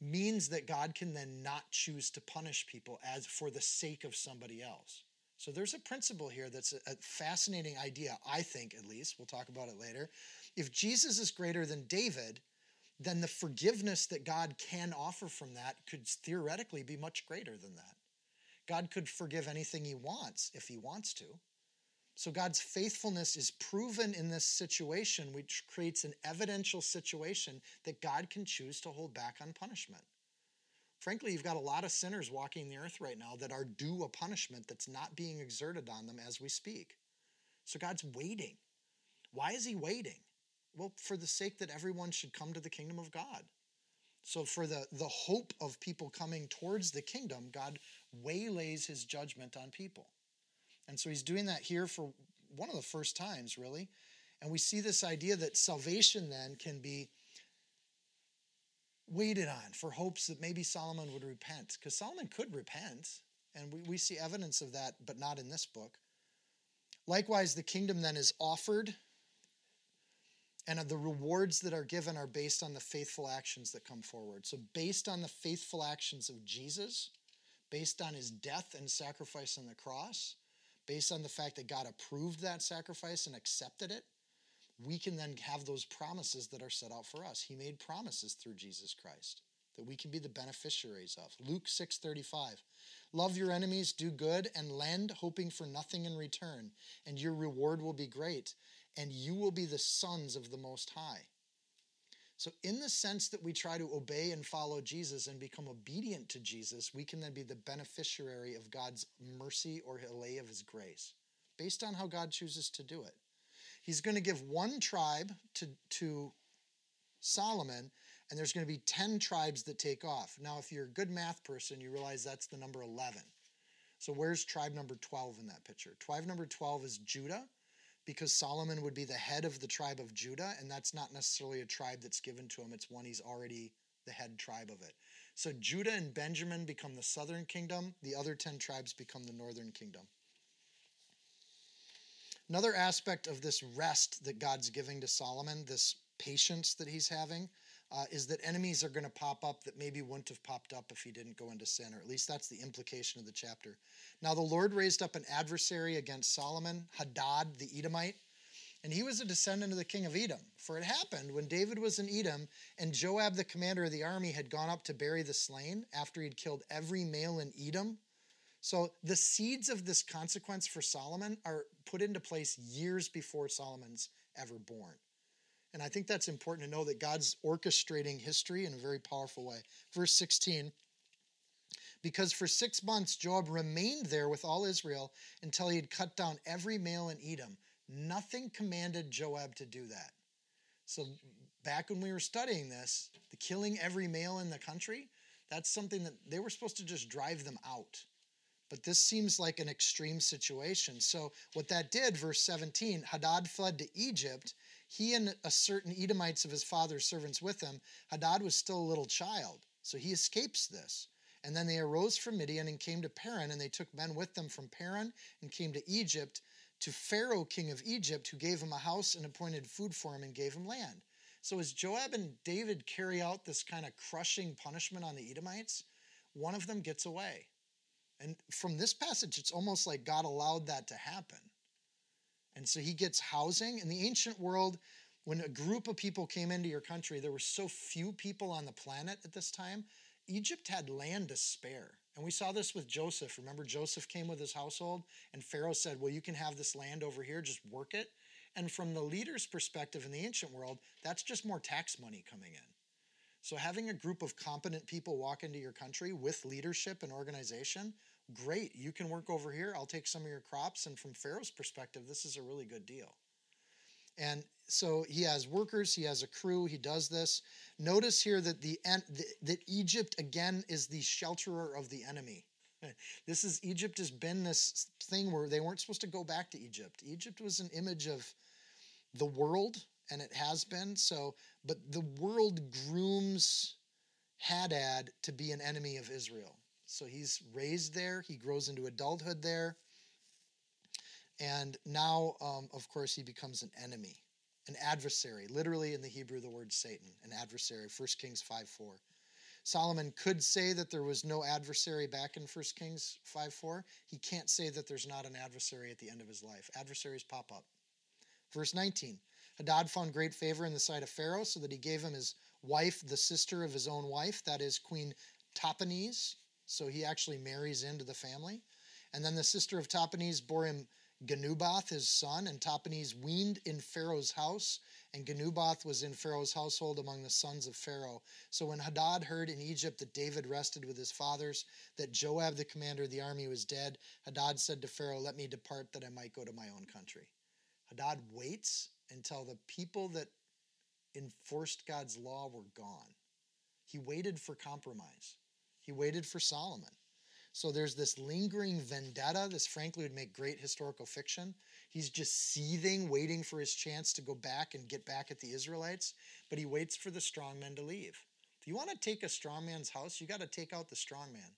means that God can then not choose to punish people as for the sake of somebody else. So there's a principle here that's a, fascinating idea, I think at least. We'll talk about it later. If Jesus is greater than David, then the forgiveness that God can offer from that could theoretically be much greater than that. God could forgive anything he wants if he wants to. So God's faithfulness is proven in this situation, which creates an evidential situation that God can choose to hold back on punishment. Frankly, you've got a lot of sinners walking the earth right now that are due a punishment that's not being exerted on them as we speak. So God's waiting. Why is he waiting? Well, for the sake that everyone should come to the kingdom of God. So, for the, the hope of people coming towards the kingdom, God waylays his judgment on people. And so he's doing that here for one of the first times, really. And we see this idea that salvation then can be waited on for hopes that maybe Solomon would repent. Because Solomon could repent, and we, we see evidence of that, but not in this book. Likewise, the kingdom then is offered, and uh, the rewards that are given are based on the faithful actions that come forward. So, based on the faithful actions of Jesus, based on his death and sacrifice on the cross, based on the fact that God approved that sacrifice and accepted it, we can then have those promises that are set out for us. He made promises through Jesus Christ that we can be the beneficiaries of. Luke 6:35. Love your enemies, do good and lend hoping for nothing in return, and your reward will be great, and you will be the sons of the most high. So, in the sense that we try to obey and follow Jesus and become obedient to Jesus, we can then be the beneficiary of God's mercy or lay of his grace, based on how God chooses to do it. He's going to give one tribe to, to Solomon, and there's going to be 10 tribes that take off. Now, if you're a good math person, you realize that's the number 11. So, where's tribe number 12 in that picture? Tribe number 12 is Judah because Solomon would be the head of the tribe of Judah, and that's not necessarily a tribe that's given to him, it's one he's already the head tribe of it. So Judah and Benjamin become the southern kingdom, the other 10 tribes become the northern kingdom. Another aspect of this rest that God's giving to Solomon, this patience that he's having, uh, is that enemies are going to pop up that maybe wouldn't have popped up if he didn't go into sin, or at least that's the implication of the chapter. Now, the Lord raised up an adversary against Solomon, Hadad the Edomite, and he was a descendant of the king of Edom. For it happened when David was in Edom, and Joab, the commander of the army, had gone up to bury the slain after he'd killed every male in Edom. So the seeds of this consequence for Solomon are put into place years before Solomon's ever born. And I think that's important to know that God's orchestrating history in a very powerful way. Verse 16 Because for six months Joab remained there with all Israel until he had cut down every male in Edom. Nothing commanded Joab to do that. So, back when we were studying this, the killing every male in the country, that's something that they were supposed to just drive them out. But this seems like an extreme situation. So, what that did, verse 17, Hadad fled to Egypt he and a certain Edomites of his father's servants with him, Hadad was still a little child. So he escapes this. And then they arose from Midian and came to Paran, and they took men with them from Paran and came to Egypt, to Pharaoh, king of Egypt, who gave him a house and appointed food for him and gave him land. So as Joab and David carry out this kind of crushing punishment on the Edomites, one of them gets away. And from this passage, it's almost like God allowed that to happen. And so he gets housing. In the ancient world, when a group of people came into your country, there were so few people on the planet at this time. Egypt had land to spare. And we saw this with Joseph. Remember, Joseph came with his household, and Pharaoh said, Well, you can have this land over here, just work it. And from the leader's perspective in the ancient world, that's just more tax money coming in. So having a group of competent people walk into your country with leadership and organization great, you can work over here. I'll take some of your crops. And from Pharaoh's perspective, this is a really good deal. And so he has workers, he has a crew, he does this. Notice here that the that Egypt again is the shelterer of the enemy. This is Egypt has been this thing where they weren't supposed to go back to Egypt. Egypt was an image of the world, and it has been so. But the world grooms Hadad to be an enemy of Israel. So he's raised there. He grows into adulthood there. And now, um, of course, he becomes an enemy, an adversary. Literally in the Hebrew, the word Satan, an adversary. 1 Kings 5 4. Solomon could say that there was no adversary back in 1 Kings 5 4. He can't say that there's not an adversary at the end of his life. Adversaries pop up. Verse 19 Hadad found great favor in the sight of Pharaoh, so that he gave him his wife, the sister of his own wife, that is Queen Tahpenes. So he actually marries into the family. And then the sister of Tahpenes bore him Genubath, his son, and Tahpenes weaned in Pharaoh's house, and Genubath was in Pharaoh's household among the sons of Pharaoh. So when Hadad heard in Egypt that David rested with his fathers, that Joab, the commander of the army, was dead, Hadad said to Pharaoh, Let me depart that I might go to my own country. Hadad waits until the people that enforced God's law were gone. He waited for compromise. He waited for Solomon. So there's this lingering vendetta. This, frankly, would make great historical fiction. He's just seething, waiting for his chance to go back and get back at the Israelites, but he waits for the strong men to leave. If you want to take a strong man's house, you got to take out the strong man.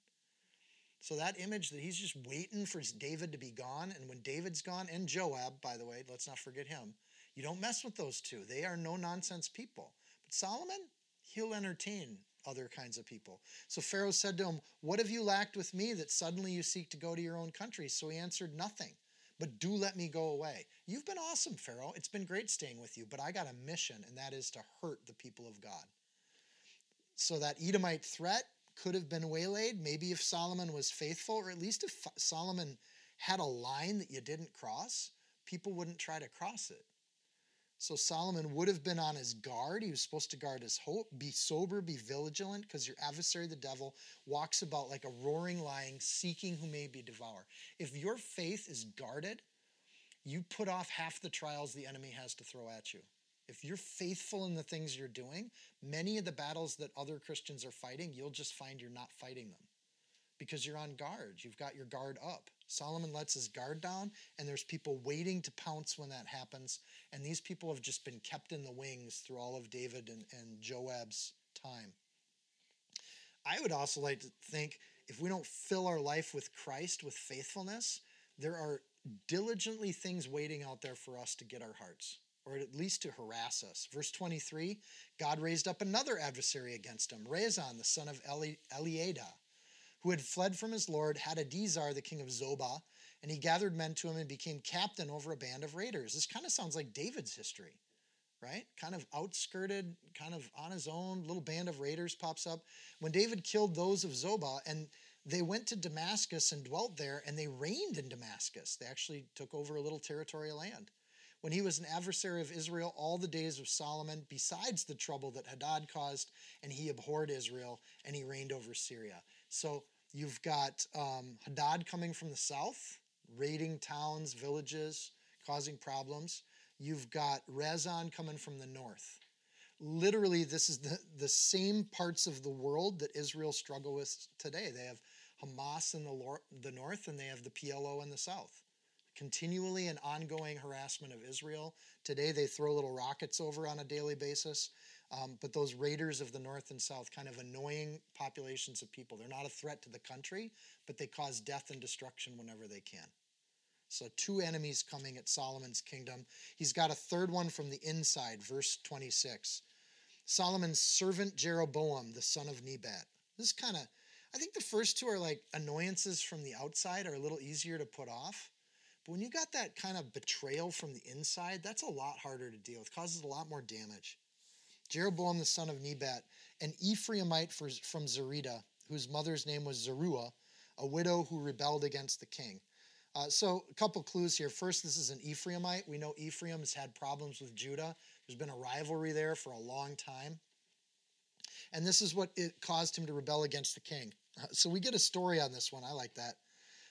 So that image that he's just waiting for David to be gone, and when David's gone, and Joab, by the way, let's not forget him, you don't mess with those two. They are no nonsense people. But Solomon, he'll entertain other kinds of people. So Pharaoh said to him, What have you lacked with me that suddenly you seek to go to your own country? So he answered, Nothing. But do let me go away. You've been awesome, Pharaoh. It's been great staying with you, but I got a mission, and that is to hurt the people of God. So that Edomite threat could have been waylaid. Maybe if Solomon was faithful, or at least if Solomon had a line that you didn't cross, people wouldn't try to cross it. So Solomon would have been on his guard. He was supposed to guard his hope, be sober, be vigilant, because your adversary, the devil, walks about like a roaring lion, seeking who may be devoured. If your faith is guarded, you put off half the trials the enemy has to throw at you. If you're faithful in the things you're doing, many of the battles that other Christians are fighting, you'll just find you're not fighting them because you're on guard. You've got your guard up. Solomon lets his guard down, and there's people waiting to pounce when that happens. And these people have just been kept in the wings through all of David and, and Joab's time. I would also like to think if we don't fill our life with Christ, with faithfulness, there are diligently things waiting out there for us to get our hearts, or at least to harass us. Verse 23 God raised up another adversary against him, Rezon, the son of Eli- Eliada who had fled from his lord, Hadadezer, the king of Zobah, and he gathered men to him and became captain over a band of raiders. This kind of sounds like David's history, right? Kind of outskirted, kind of on his own, little band of raiders pops up. When David killed those of Zobah, and they went to Damascus and dwelt there, and they reigned in Damascus. They actually took over a little territorial land. When he was an adversary of Israel all the days of Solomon, besides the trouble that Hadad caused, and he abhorred Israel, and he reigned over Syria. So You've got um, Hadad coming from the south, raiding towns, villages, causing problems. You've got Rezon coming from the north. Literally, this is the, the same parts of the world that Israel struggle with today. They have Hamas in the, lor- the north and they have the PLO in the south. Continually an ongoing harassment of Israel. Today, they throw little rockets over on a daily basis. Um, but those raiders of the north and south, kind of annoying populations of people, they're not a threat to the country, but they cause death and destruction whenever they can. So, two enemies coming at Solomon's kingdom. He's got a third one from the inside, verse 26. Solomon's servant Jeroboam, the son of Nebat. This is kind of, I think the first two are like annoyances from the outside are a little easier to put off. But when you got that kind of betrayal from the inside, that's a lot harder to deal with, causes a lot more damage. Jeroboam the son of Nebat, an Ephraimite from Zereda, whose mother's name was Zeruah, a widow who rebelled against the king. Uh, so, a couple clues here. First, this is an Ephraimite. We know Ephraim has had problems with Judah. There's been a rivalry there for a long time. And this is what it caused him to rebel against the king. Uh, so, we get a story on this one. I like that.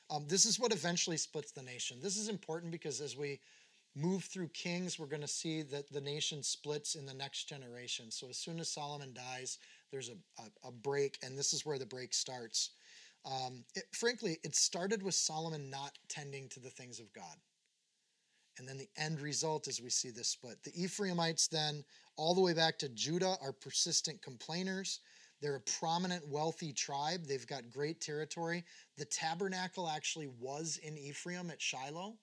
Um, this is what eventually splits the nation. This is important because as we move through kings, we're going to see that the nation splits in the next generation. So as soon as Solomon dies, there's a, a, a break, and this is where the break starts. Um, it, frankly, it started with Solomon not tending to the things of God. And then the end result is we see this split. The Ephraimites, then, all the way back to Judah, are persistent complainers. They're a prominent, wealthy tribe. They've got great territory. The tabernacle actually was in Ephraim at Shiloh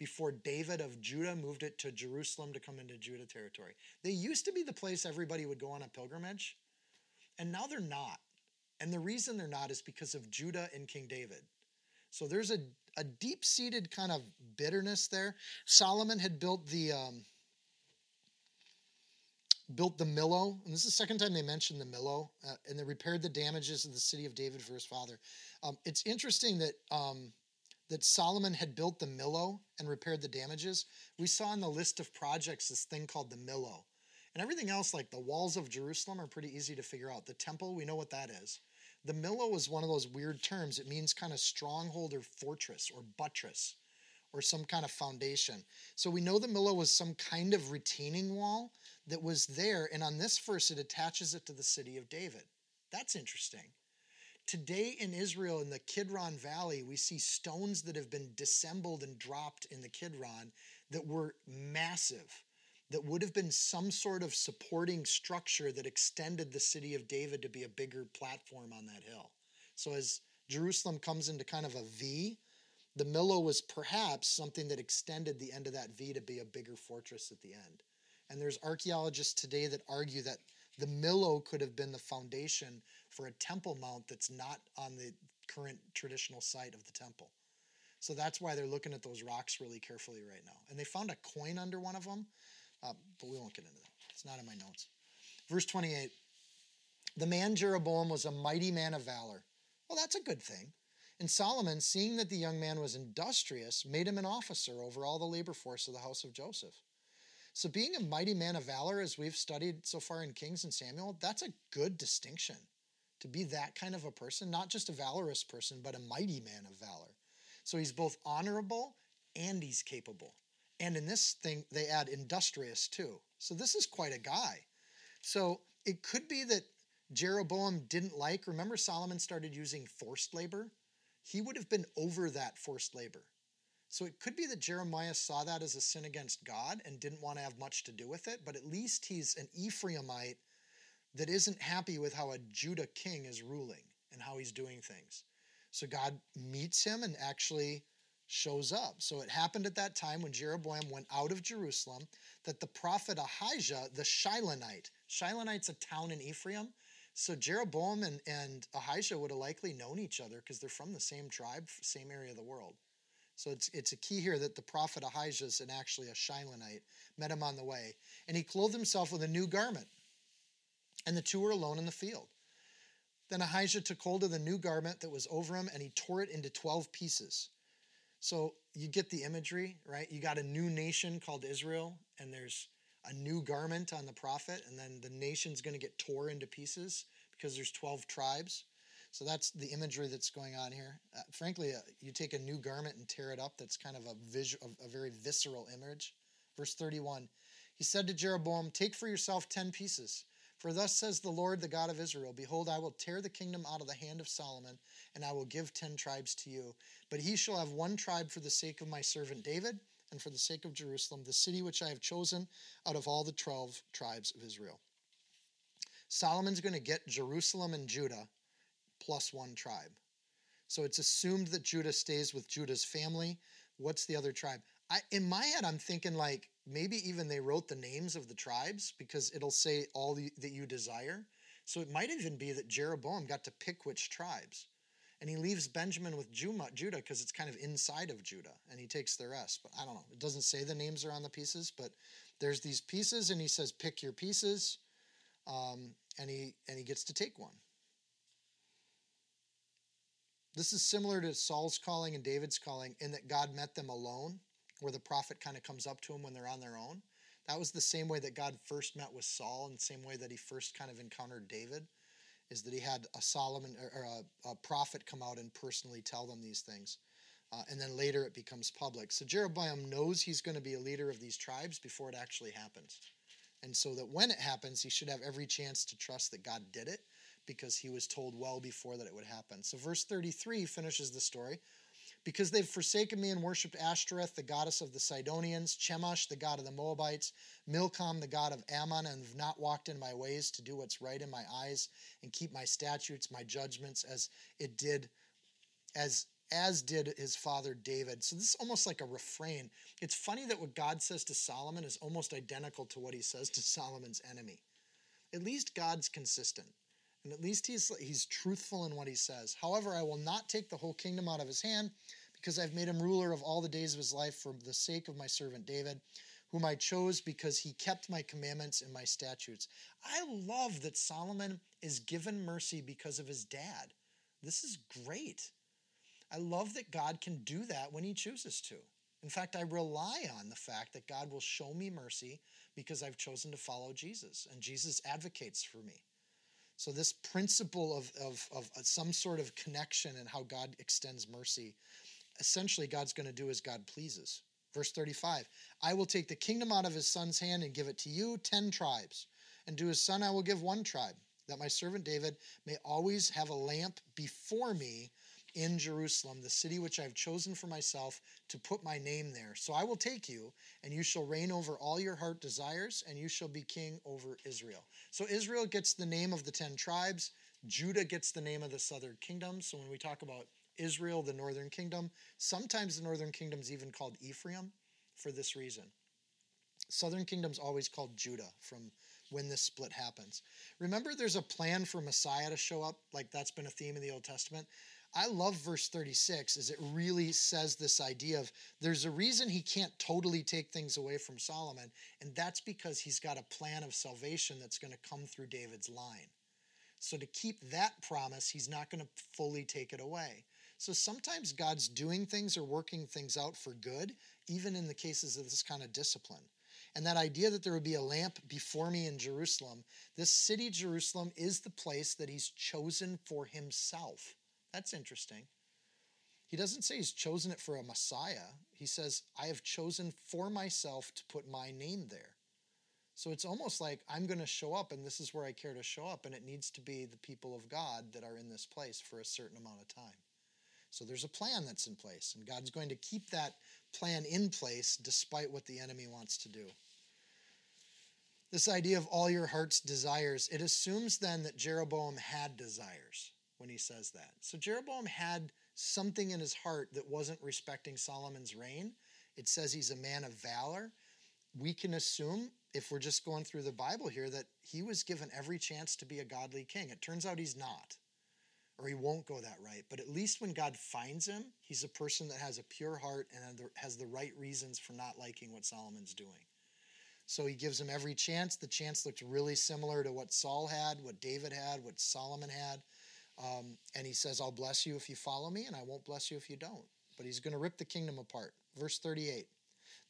before David of Judah moved it to Jerusalem to come into Judah territory. They used to be the place everybody would go on a pilgrimage, and now they're not. And the reason they're not is because of Judah and King David. So there's a, a deep seated kind of bitterness there. Solomon had built the. Um, built the Millo, and this is the second time they mentioned the Millo, uh, and they repaired the damages of the city of David for his father. Um, it's interesting that um, that Solomon had built the Millo and repaired the damages. We saw in the list of projects this thing called the Millo, and everything else like the walls of Jerusalem are pretty easy to figure out. The temple, we know what that is. The Millo is one of those weird terms. It means kind of stronghold or fortress or buttress or some kind of foundation. So we know the Millo was some kind of retaining wall that was there. And on this verse, it attaches it to the city of David. That's interesting. Today in Israel, in the Kidron Valley, we see stones that have been dissembled and dropped in the Kidron that were massive that would have been some sort of supporting structure that extended the city of David to be a bigger platform on that hill. So as Jerusalem comes into kind of a V, the Millo was perhaps something that extended the end of that V to be a bigger fortress at the end. And there's archaeologists today that argue that the Millo could have been the foundation for a temple mount that's not on the current traditional site of the temple. So that's why they're looking at those rocks really carefully right now. And they found a coin under one of them uh, but we won't get into that. It's not in my notes. Verse 28 The man Jeroboam was a mighty man of valor. Well, that's a good thing. And Solomon, seeing that the young man was industrious, made him an officer over all the labor force of the house of Joseph. So, being a mighty man of valor, as we've studied so far in Kings and Samuel, that's a good distinction. To be that kind of a person, not just a valorous person, but a mighty man of valor. So, he's both honorable and he's capable. And in this thing, they add industrious too. So this is quite a guy. So it could be that Jeroboam didn't like, remember Solomon started using forced labor? He would have been over that forced labor. So it could be that Jeremiah saw that as a sin against God and didn't want to have much to do with it, but at least he's an Ephraimite that isn't happy with how a Judah king is ruling and how he's doing things. So God meets him and actually shows up. So it happened at that time when Jeroboam went out of Jerusalem that the prophet Ahijah, the Shilonite, Shilonite's a town in Ephraim. So Jeroboam and, and Ahijah would have likely known each other because they're from the same tribe, same area of the world. So it's, it's a key here that the prophet Ahijah is actually a Shilonite, met him on the way. And he clothed himself with a new garment. And the two were alone in the field. Then Ahijah took hold of the new garment that was over him and he tore it into 12 pieces. So you get the imagery, right? You got a new nation called Israel, and there's a new garment on the prophet, and then the nation's going to get tore into pieces because there's 12 tribes. So that's the imagery that's going on here. Uh, frankly, uh, you take a new garment and tear it up. That's kind of a visual, a very visceral image. Verse 31. He said to Jeroboam, "Take for yourself ten pieces." For thus says the Lord, the God of Israel Behold, I will tear the kingdom out of the hand of Solomon, and I will give ten tribes to you. But he shall have one tribe for the sake of my servant David, and for the sake of Jerusalem, the city which I have chosen out of all the twelve tribes of Israel. Solomon's going to get Jerusalem and Judah plus one tribe. So it's assumed that Judah stays with Judah's family. What's the other tribe? I, in my head, I'm thinking like maybe even they wrote the names of the tribes because it'll say all the, that you desire. So it might even be that Jeroboam got to pick which tribes. And he leaves Benjamin with Judah because it's kind of inside of Judah and he takes the rest. But I don't know. It doesn't say the names are on the pieces, but there's these pieces and he says, pick your pieces. Um, and he and he gets to take one. This is similar to Saul's calling and David's calling in that God met them alone where the prophet kind of comes up to them when they're on their own. That was the same way that God first met with Saul, and the same way that he first kind of encountered David, is that he had a Solomon or a, a prophet come out and personally tell them these things. Uh, and then later it becomes public. So Jeroboam knows he's going to be a leader of these tribes before it actually happens. And so that when it happens, he should have every chance to trust that God did it because he was told well before that it would happen. So, verse 33 finishes the story. Because they've forsaken me and worshipped Ashtoreth, the goddess of the Sidonians, Chemosh, the god of the Moabites, Milcom, the god of Ammon, and have not walked in my ways to do what's right in my eyes and keep my statutes, my judgments, as it did, as as did his father David. So this is almost like a refrain. It's funny that what God says to Solomon is almost identical to what he says to Solomon's enemy. At least God's consistent. And at least he's he's truthful in what he says. However, I will not take the whole kingdom out of his hand, because I've made him ruler of all the days of his life for the sake of my servant David, whom I chose because he kept my commandments and my statutes. I love that Solomon is given mercy because of his dad. This is great. I love that God can do that when he chooses to. In fact, I rely on the fact that God will show me mercy because I've chosen to follow Jesus, and Jesus advocates for me. So, this principle of, of, of uh, some sort of connection and how God extends mercy, essentially, God's going to do as God pleases. Verse 35 I will take the kingdom out of his son's hand and give it to you, 10 tribes. And to his son I will give one tribe, that my servant David may always have a lamp before me in Jerusalem, the city which I have chosen for myself to put my name there. So I will take you, and you shall reign over all your heart desires, and you shall be king over Israel. So Israel gets the name of the ten tribes, Judah gets the name of the southern kingdom. So when we talk about Israel, the northern kingdom, sometimes the northern kingdom is even called Ephraim for this reason. Southern kingdom's always called Judah from when this split happens. Remember, there's a plan for Messiah to show up, like that's been a theme in the Old Testament. I love verse 36 as it really says this idea of there's a reason he can't totally take things away from Solomon, and that's because he's got a plan of salvation that's going to come through David's line. So to keep that promise, he's not going to fully take it away. So sometimes God's doing things or working things out for good, even in the cases of this kind of discipline. And that idea that there would be a lamp before me in Jerusalem, this city, Jerusalem, is the place that he's chosen for himself. That's interesting. He doesn't say he's chosen it for a Messiah. He says, I have chosen for myself to put my name there. So it's almost like I'm going to show up, and this is where I care to show up, and it needs to be the people of God that are in this place for a certain amount of time. So there's a plan that's in place, and God's going to keep that plan in place despite what the enemy wants to do. This idea of all your heart's desires, it assumes then that Jeroboam had desires when he says that. So Jeroboam had something in his heart that wasn't respecting Solomon's reign. It says he's a man of valor. We can assume, if we're just going through the Bible here, that he was given every chance to be a godly king. It turns out he's not, or he won't go that right. But at least when God finds him, he's a person that has a pure heart and has the right reasons for not liking what Solomon's doing. So he gives him every chance. The chance looks really similar to what Saul had, what David had, what Solomon had. Um, and he says, I'll bless you if you follow me, and I won't bless you if you don't. But he's going to rip the kingdom apart. Verse 38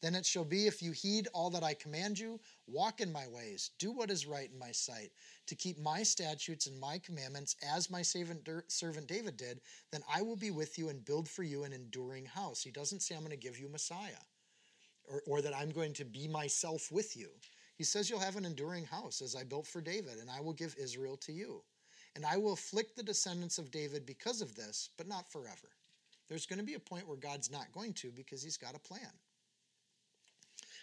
Then it shall be if you heed all that I command you, walk in my ways, do what is right in my sight, to keep my statutes and my commandments as my servant David did, then I will be with you and build for you an enduring house. He doesn't say, I'm going to give you Messiah or, or that I'm going to be myself with you. He says, You'll have an enduring house as I built for David, and I will give Israel to you. And I will afflict the descendants of David because of this, but not forever. There's going to be a point where God's not going to because he's got a plan.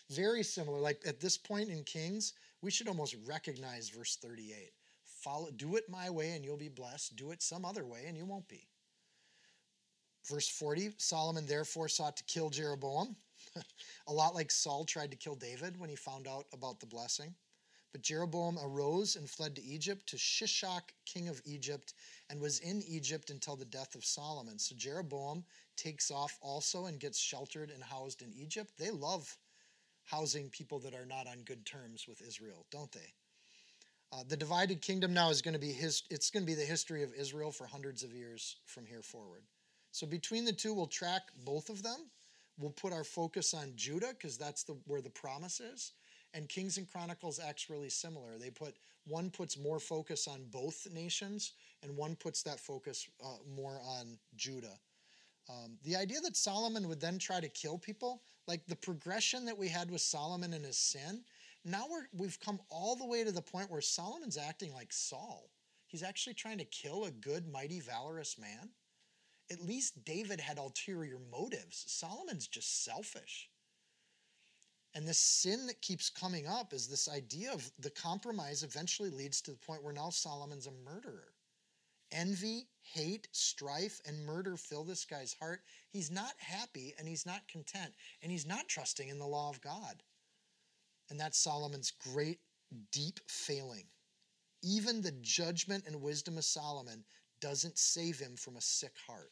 Very similar, like at this point in Kings, we should almost recognize verse 38. Follow, do it my way and you'll be blessed. Do it some other way and you won't be. Verse 40 Solomon therefore sought to kill Jeroboam, a lot like Saul tried to kill David when he found out about the blessing. But Jeroboam arose and fled to Egypt, to Shishak, king of Egypt, and was in Egypt until the death of Solomon. So Jeroboam takes off also and gets sheltered and housed in Egypt. They love housing people that are not on good terms with Israel, don't they? Uh, the divided kingdom now is going to be his, it's going to be the history of Israel for hundreds of years from here forward. So between the two, we'll track both of them. We'll put our focus on Judah because that's the where the promise is and Kings and Chronicles acts really similar. They put one puts more focus on both nations, and one puts that focus uh, more on Judah. Um, the idea that Solomon would then try to kill people, like the progression that we had with Solomon and his sin. now we're, we've come all the way to the point where Solomon's acting like Saul. He's actually trying to kill a good, mighty, valorous man. At least David had ulterior motives. Solomon's just selfish. And this sin that keeps coming up is this idea of the compromise eventually leads to the point where now Solomon's a murderer. Envy, hate, strife, and murder fill this guy's heart. He's not happy and he's not content and he's not trusting in the law of God. And that's Solomon's great, deep failing. Even the judgment and wisdom of Solomon doesn't save him from a sick heart,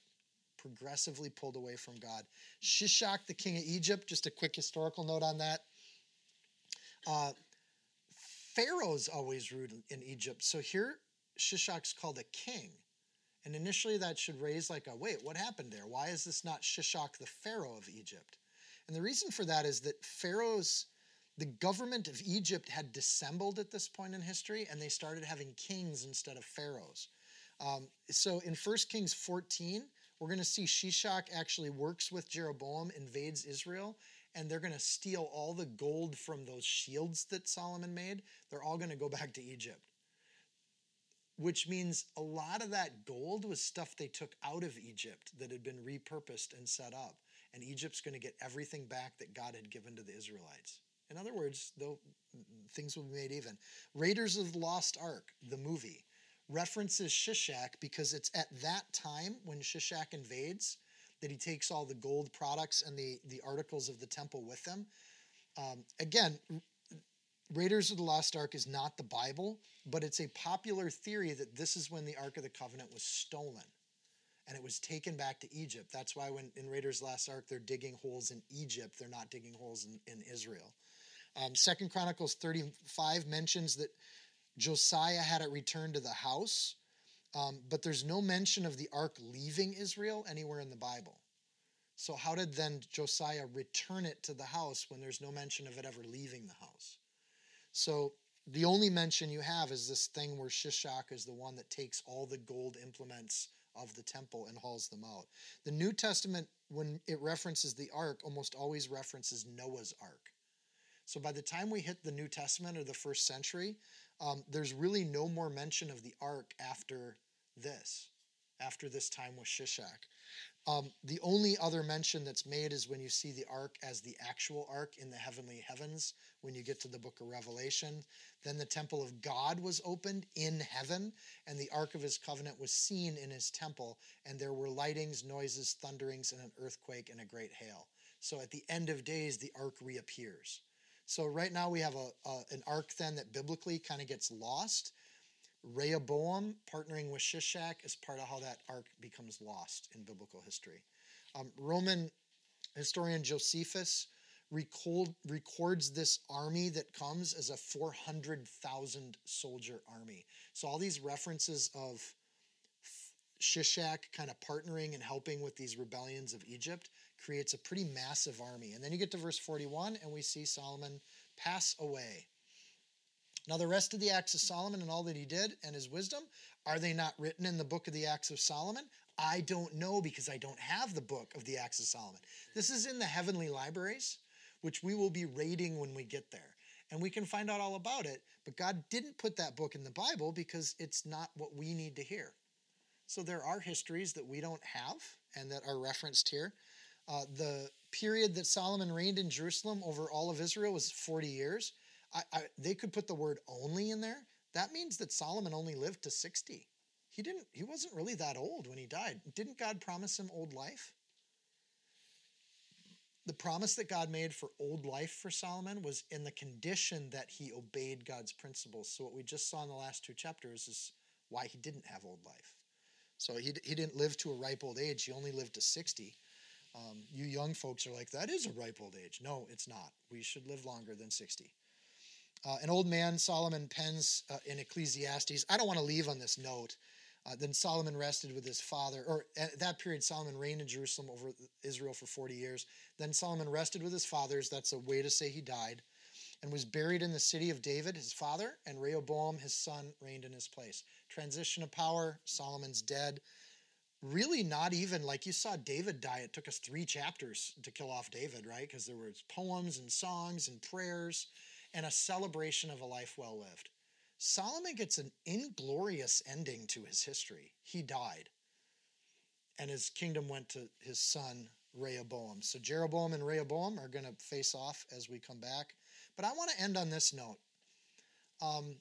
progressively pulled away from God. Shishak, the king of Egypt, just a quick historical note on that. Uh, Pharaoh's always ruled in Egypt. So here, Shishak's called a king. And initially, that should raise like a wait, what happened there? Why is this not Shishak, the Pharaoh of Egypt? And the reason for that is that Pharaoh's the government of Egypt had dissembled at this point in history, and they started having kings instead of pharaohs. Um, so in 1 Kings 14, we're going to see Shishak actually works with Jeroboam, invades Israel, and they're going to steal all the gold from those shields that Solomon made. They're all going to go back to Egypt. Which means a lot of that gold was stuff they took out of Egypt that had been repurposed and set up. And Egypt's going to get everything back that God had given to the Israelites. In other words, though things will be made even. Raiders of the Lost Ark, the movie, references Shishak because it's at that time when Shishak invades that he takes all the gold products and the, the articles of the temple with him. Um, again, Raiders of the Lost Ark is not the Bible, but it's a popular theory that this is when the Ark of the Covenant was stolen and it was taken back to Egypt. That's why when in Raiders Lost Ark they're digging holes in Egypt, they're not digging holes in, in Israel. Um, Second Chronicles 35 mentions that Josiah had it returned to the house, um, but there's no mention of the ark leaving Israel anywhere in the Bible. So, how did then Josiah return it to the house when there's no mention of it ever leaving the house? So, the only mention you have is this thing where Shishak is the one that takes all the gold implements of the temple and hauls them out. The New Testament, when it references the ark, almost always references Noah's ark. So by the time we hit the New Testament or the first century, um, there's really no more mention of the ark after this, after this time with Shishak. Um, the only other mention that's made is when you see the ark as the actual ark in the heavenly heavens, when you get to the book of Revelation. Then the temple of God was opened in heaven, and the ark of his covenant was seen in his temple, and there were lightings, noises, thunderings, and an earthquake and a great hail. So at the end of days, the ark reappears. So right now we have a, a an ark then that biblically kind of gets lost. Rehoboam partnering with Shishak is part of how that ark becomes lost in biblical history. Um, Roman historian Josephus record, records this army that comes as a 400,000 soldier army. So all these references of Shishak kind of partnering and helping with these rebellions of Egypt creates a pretty massive army. And then you get to verse 41, and we see Solomon pass away. Now, the rest of the acts of Solomon and all that he did and his wisdom, are they not written in the book of the Acts of Solomon? I don't know because I don't have the book of the Acts of Solomon. This is in the heavenly libraries, which we will be raiding when we get there. And we can find out all about it, but God didn't put that book in the Bible because it's not what we need to hear. So there are histories that we don't have and that are referenced here. Uh, the period that Solomon reigned in Jerusalem over all of Israel was 40 years. I, I, they could put the word only in there. That means that Solomon only lived to 60. He didn't he wasn't really that old when he died. Didn't God promise him old life? The promise that God made for old life for Solomon was in the condition that he obeyed God's principles. So what we just saw in the last two chapters is why he didn't have old life. So he, he didn't live to a ripe old age. He only lived to 60. Um, you young folks are like, that is a ripe old age. No, it's not. We should live longer than 60. Uh, an old man, Solomon pens uh, in Ecclesiastes. I don't want to leave on this note. Uh, then Solomon rested with his father, or at that period, Solomon reigned in Jerusalem over Israel for 40 years. Then Solomon rested with his fathers. That's a way to say he died. And was buried in the city of David, his father, and Rehoboam, his son, reigned in his place. Transition of power, Solomon's dead really not even like you saw David die. It took us three chapters to kill off David, right? Because there was poems and songs and prayers. and a celebration of a life well lived. Solomon gets an inglorious ending to his history. He died, and his kingdom went to his son Rehoboam. So Jeroboam and Rehoboam are going to face off as we come back. But I want to end on this note. Um,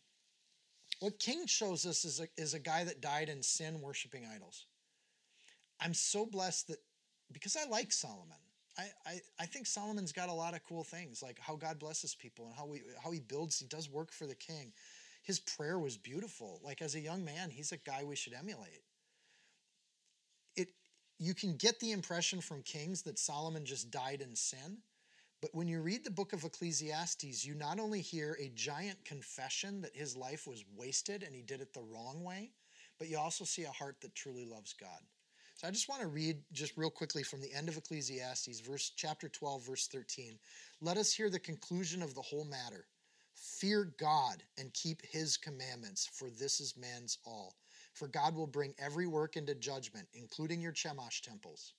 what King shows us is a, is a guy that died in sin worshiping idols. I'm so blessed that because I like Solomon. I, I, I think Solomon's got a lot of cool things, like how God blesses people and how we how he builds, he does work for the king. His prayer was beautiful. Like as a young man, he's a guy we should emulate. It you can get the impression from Kings that Solomon just died in sin, but when you read the book of Ecclesiastes, you not only hear a giant confession that his life was wasted and he did it the wrong way, but you also see a heart that truly loves God. I just want to read just real quickly from the end of Ecclesiastes, verse chapter 12, verse 13. Let us hear the conclusion of the whole matter. Fear God and keep his commandments, for this is man's all. For God will bring every work into judgment, including your Chemosh temples,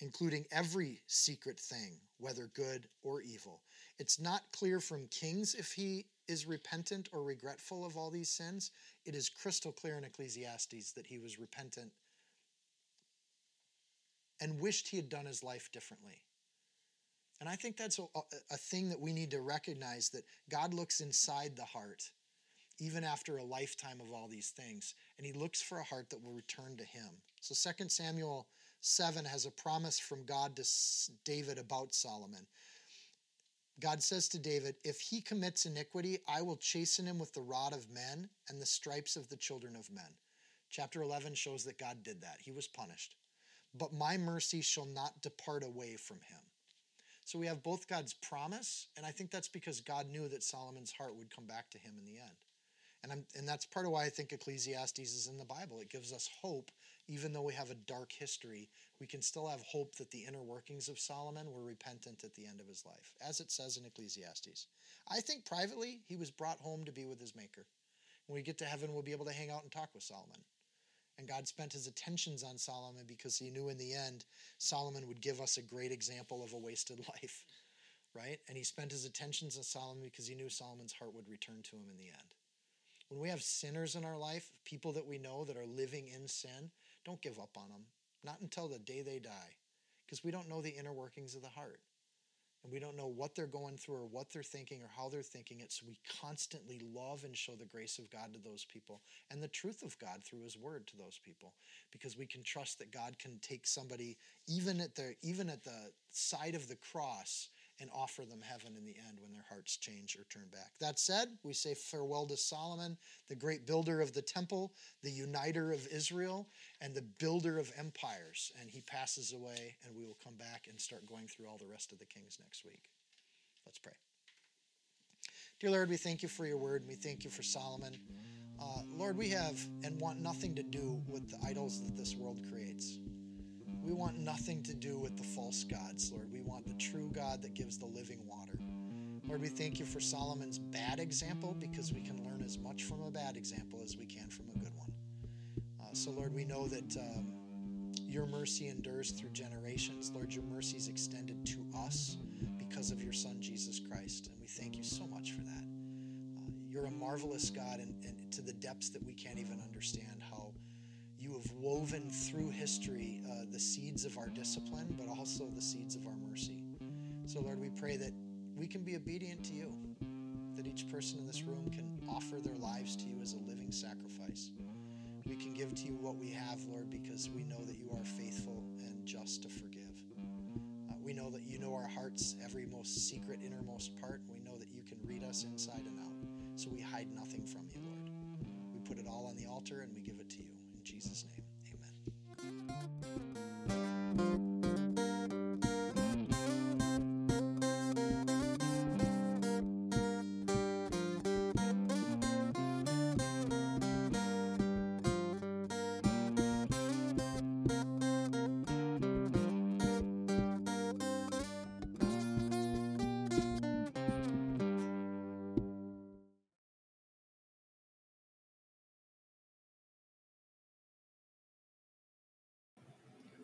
including every secret thing, whether good or evil. It's not clear from Kings if he is repentant or regretful of all these sins. It is crystal clear in Ecclesiastes that he was repentant and wished he had done his life differently. And I think that's a, a, thing that we need to recognize that God looks inside the heart, even after a lifetime of all these things, and he looks for a heart that will return to him. So 2 Samuel 7 has a promise from God to David about Solomon. God says to David, If he commits iniquity, I will chasten him with the rod of men and the stripes of the children of men. Chapter 11 shows that God did that. He was punished but my mercy shall not depart away from him. So we have both God's promise, and I think that's because God knew that Solomon's heart would come back to him in the end. And, I'm, and that's part of why I think Ecclesiastes is in the Bible. It gives us hope, even though we have a dark history, we can still have hope that the inner workings of Solomon were repentant at the end of his life, as it says in Ecclesiastes. I think privately, he was brought home to be with his Maker. When we get to heaven, we'll be able to hang out and talk with Solomon. And God spent his attentions on Solomon because he knew in the end Solomon would give us a great example of a wasted life, right? And he spent his attentions on Solomon because he knew Solomon's heart would return to him in the end. When we have sinners in our life, people that we know that are living in sin, don't give up on them. Not until the day they die, because we don't know the inner workings of the heart and we don't know what they're going through or what they're thinking or how they're thinking it. So we constantly love and show the grace of God to those people and the truth of God through His Word to those people, because we can trust that God can take somebody even at the even at the side of the cross and offer them heaven in the end when their hearts change or turn back. That said, we say farewell to Solomon, the great builder of the temple, the uniter of Israel, and the builder of empires. And he passes away, and we will come back and start going through all the rest of the kings next week. Let's pray. Dear Lord, we thank you for your word, and we thank you for Solomon. Uh, Lord, we have and want nothing to do with the idols that this world creates. We want nothing to do with the false gods, Lord. We want the true God that gives the living water. Lord, we thank you for Solomon's bad example because we can learn as much from a bad example as we can from a good one. Uh, so, Lord, we know that um, your mercy endures through generations. Lord, your mercy is extended to us because of your Son, Jesus Christ. And we thank you so much for that. Uh, you're a marvelous God, and, and to the depths that we can't even understand you have woven through history uh, the seeds of our discipline, but also the seeds of our mercy. So, Lord, we pray that we can be obedient to you, that each person in this room can offer their lives to you as a living sacrifice. We can give to you what we have, Lord, because we know that you are faithful and just to forgive. Uh, we know that you know our hearts, every most secret, innermost part. We know that you can read us inside and out. So we hide nothing from you, Lord. We put it all on the altar and we give it to you. Jesus' name.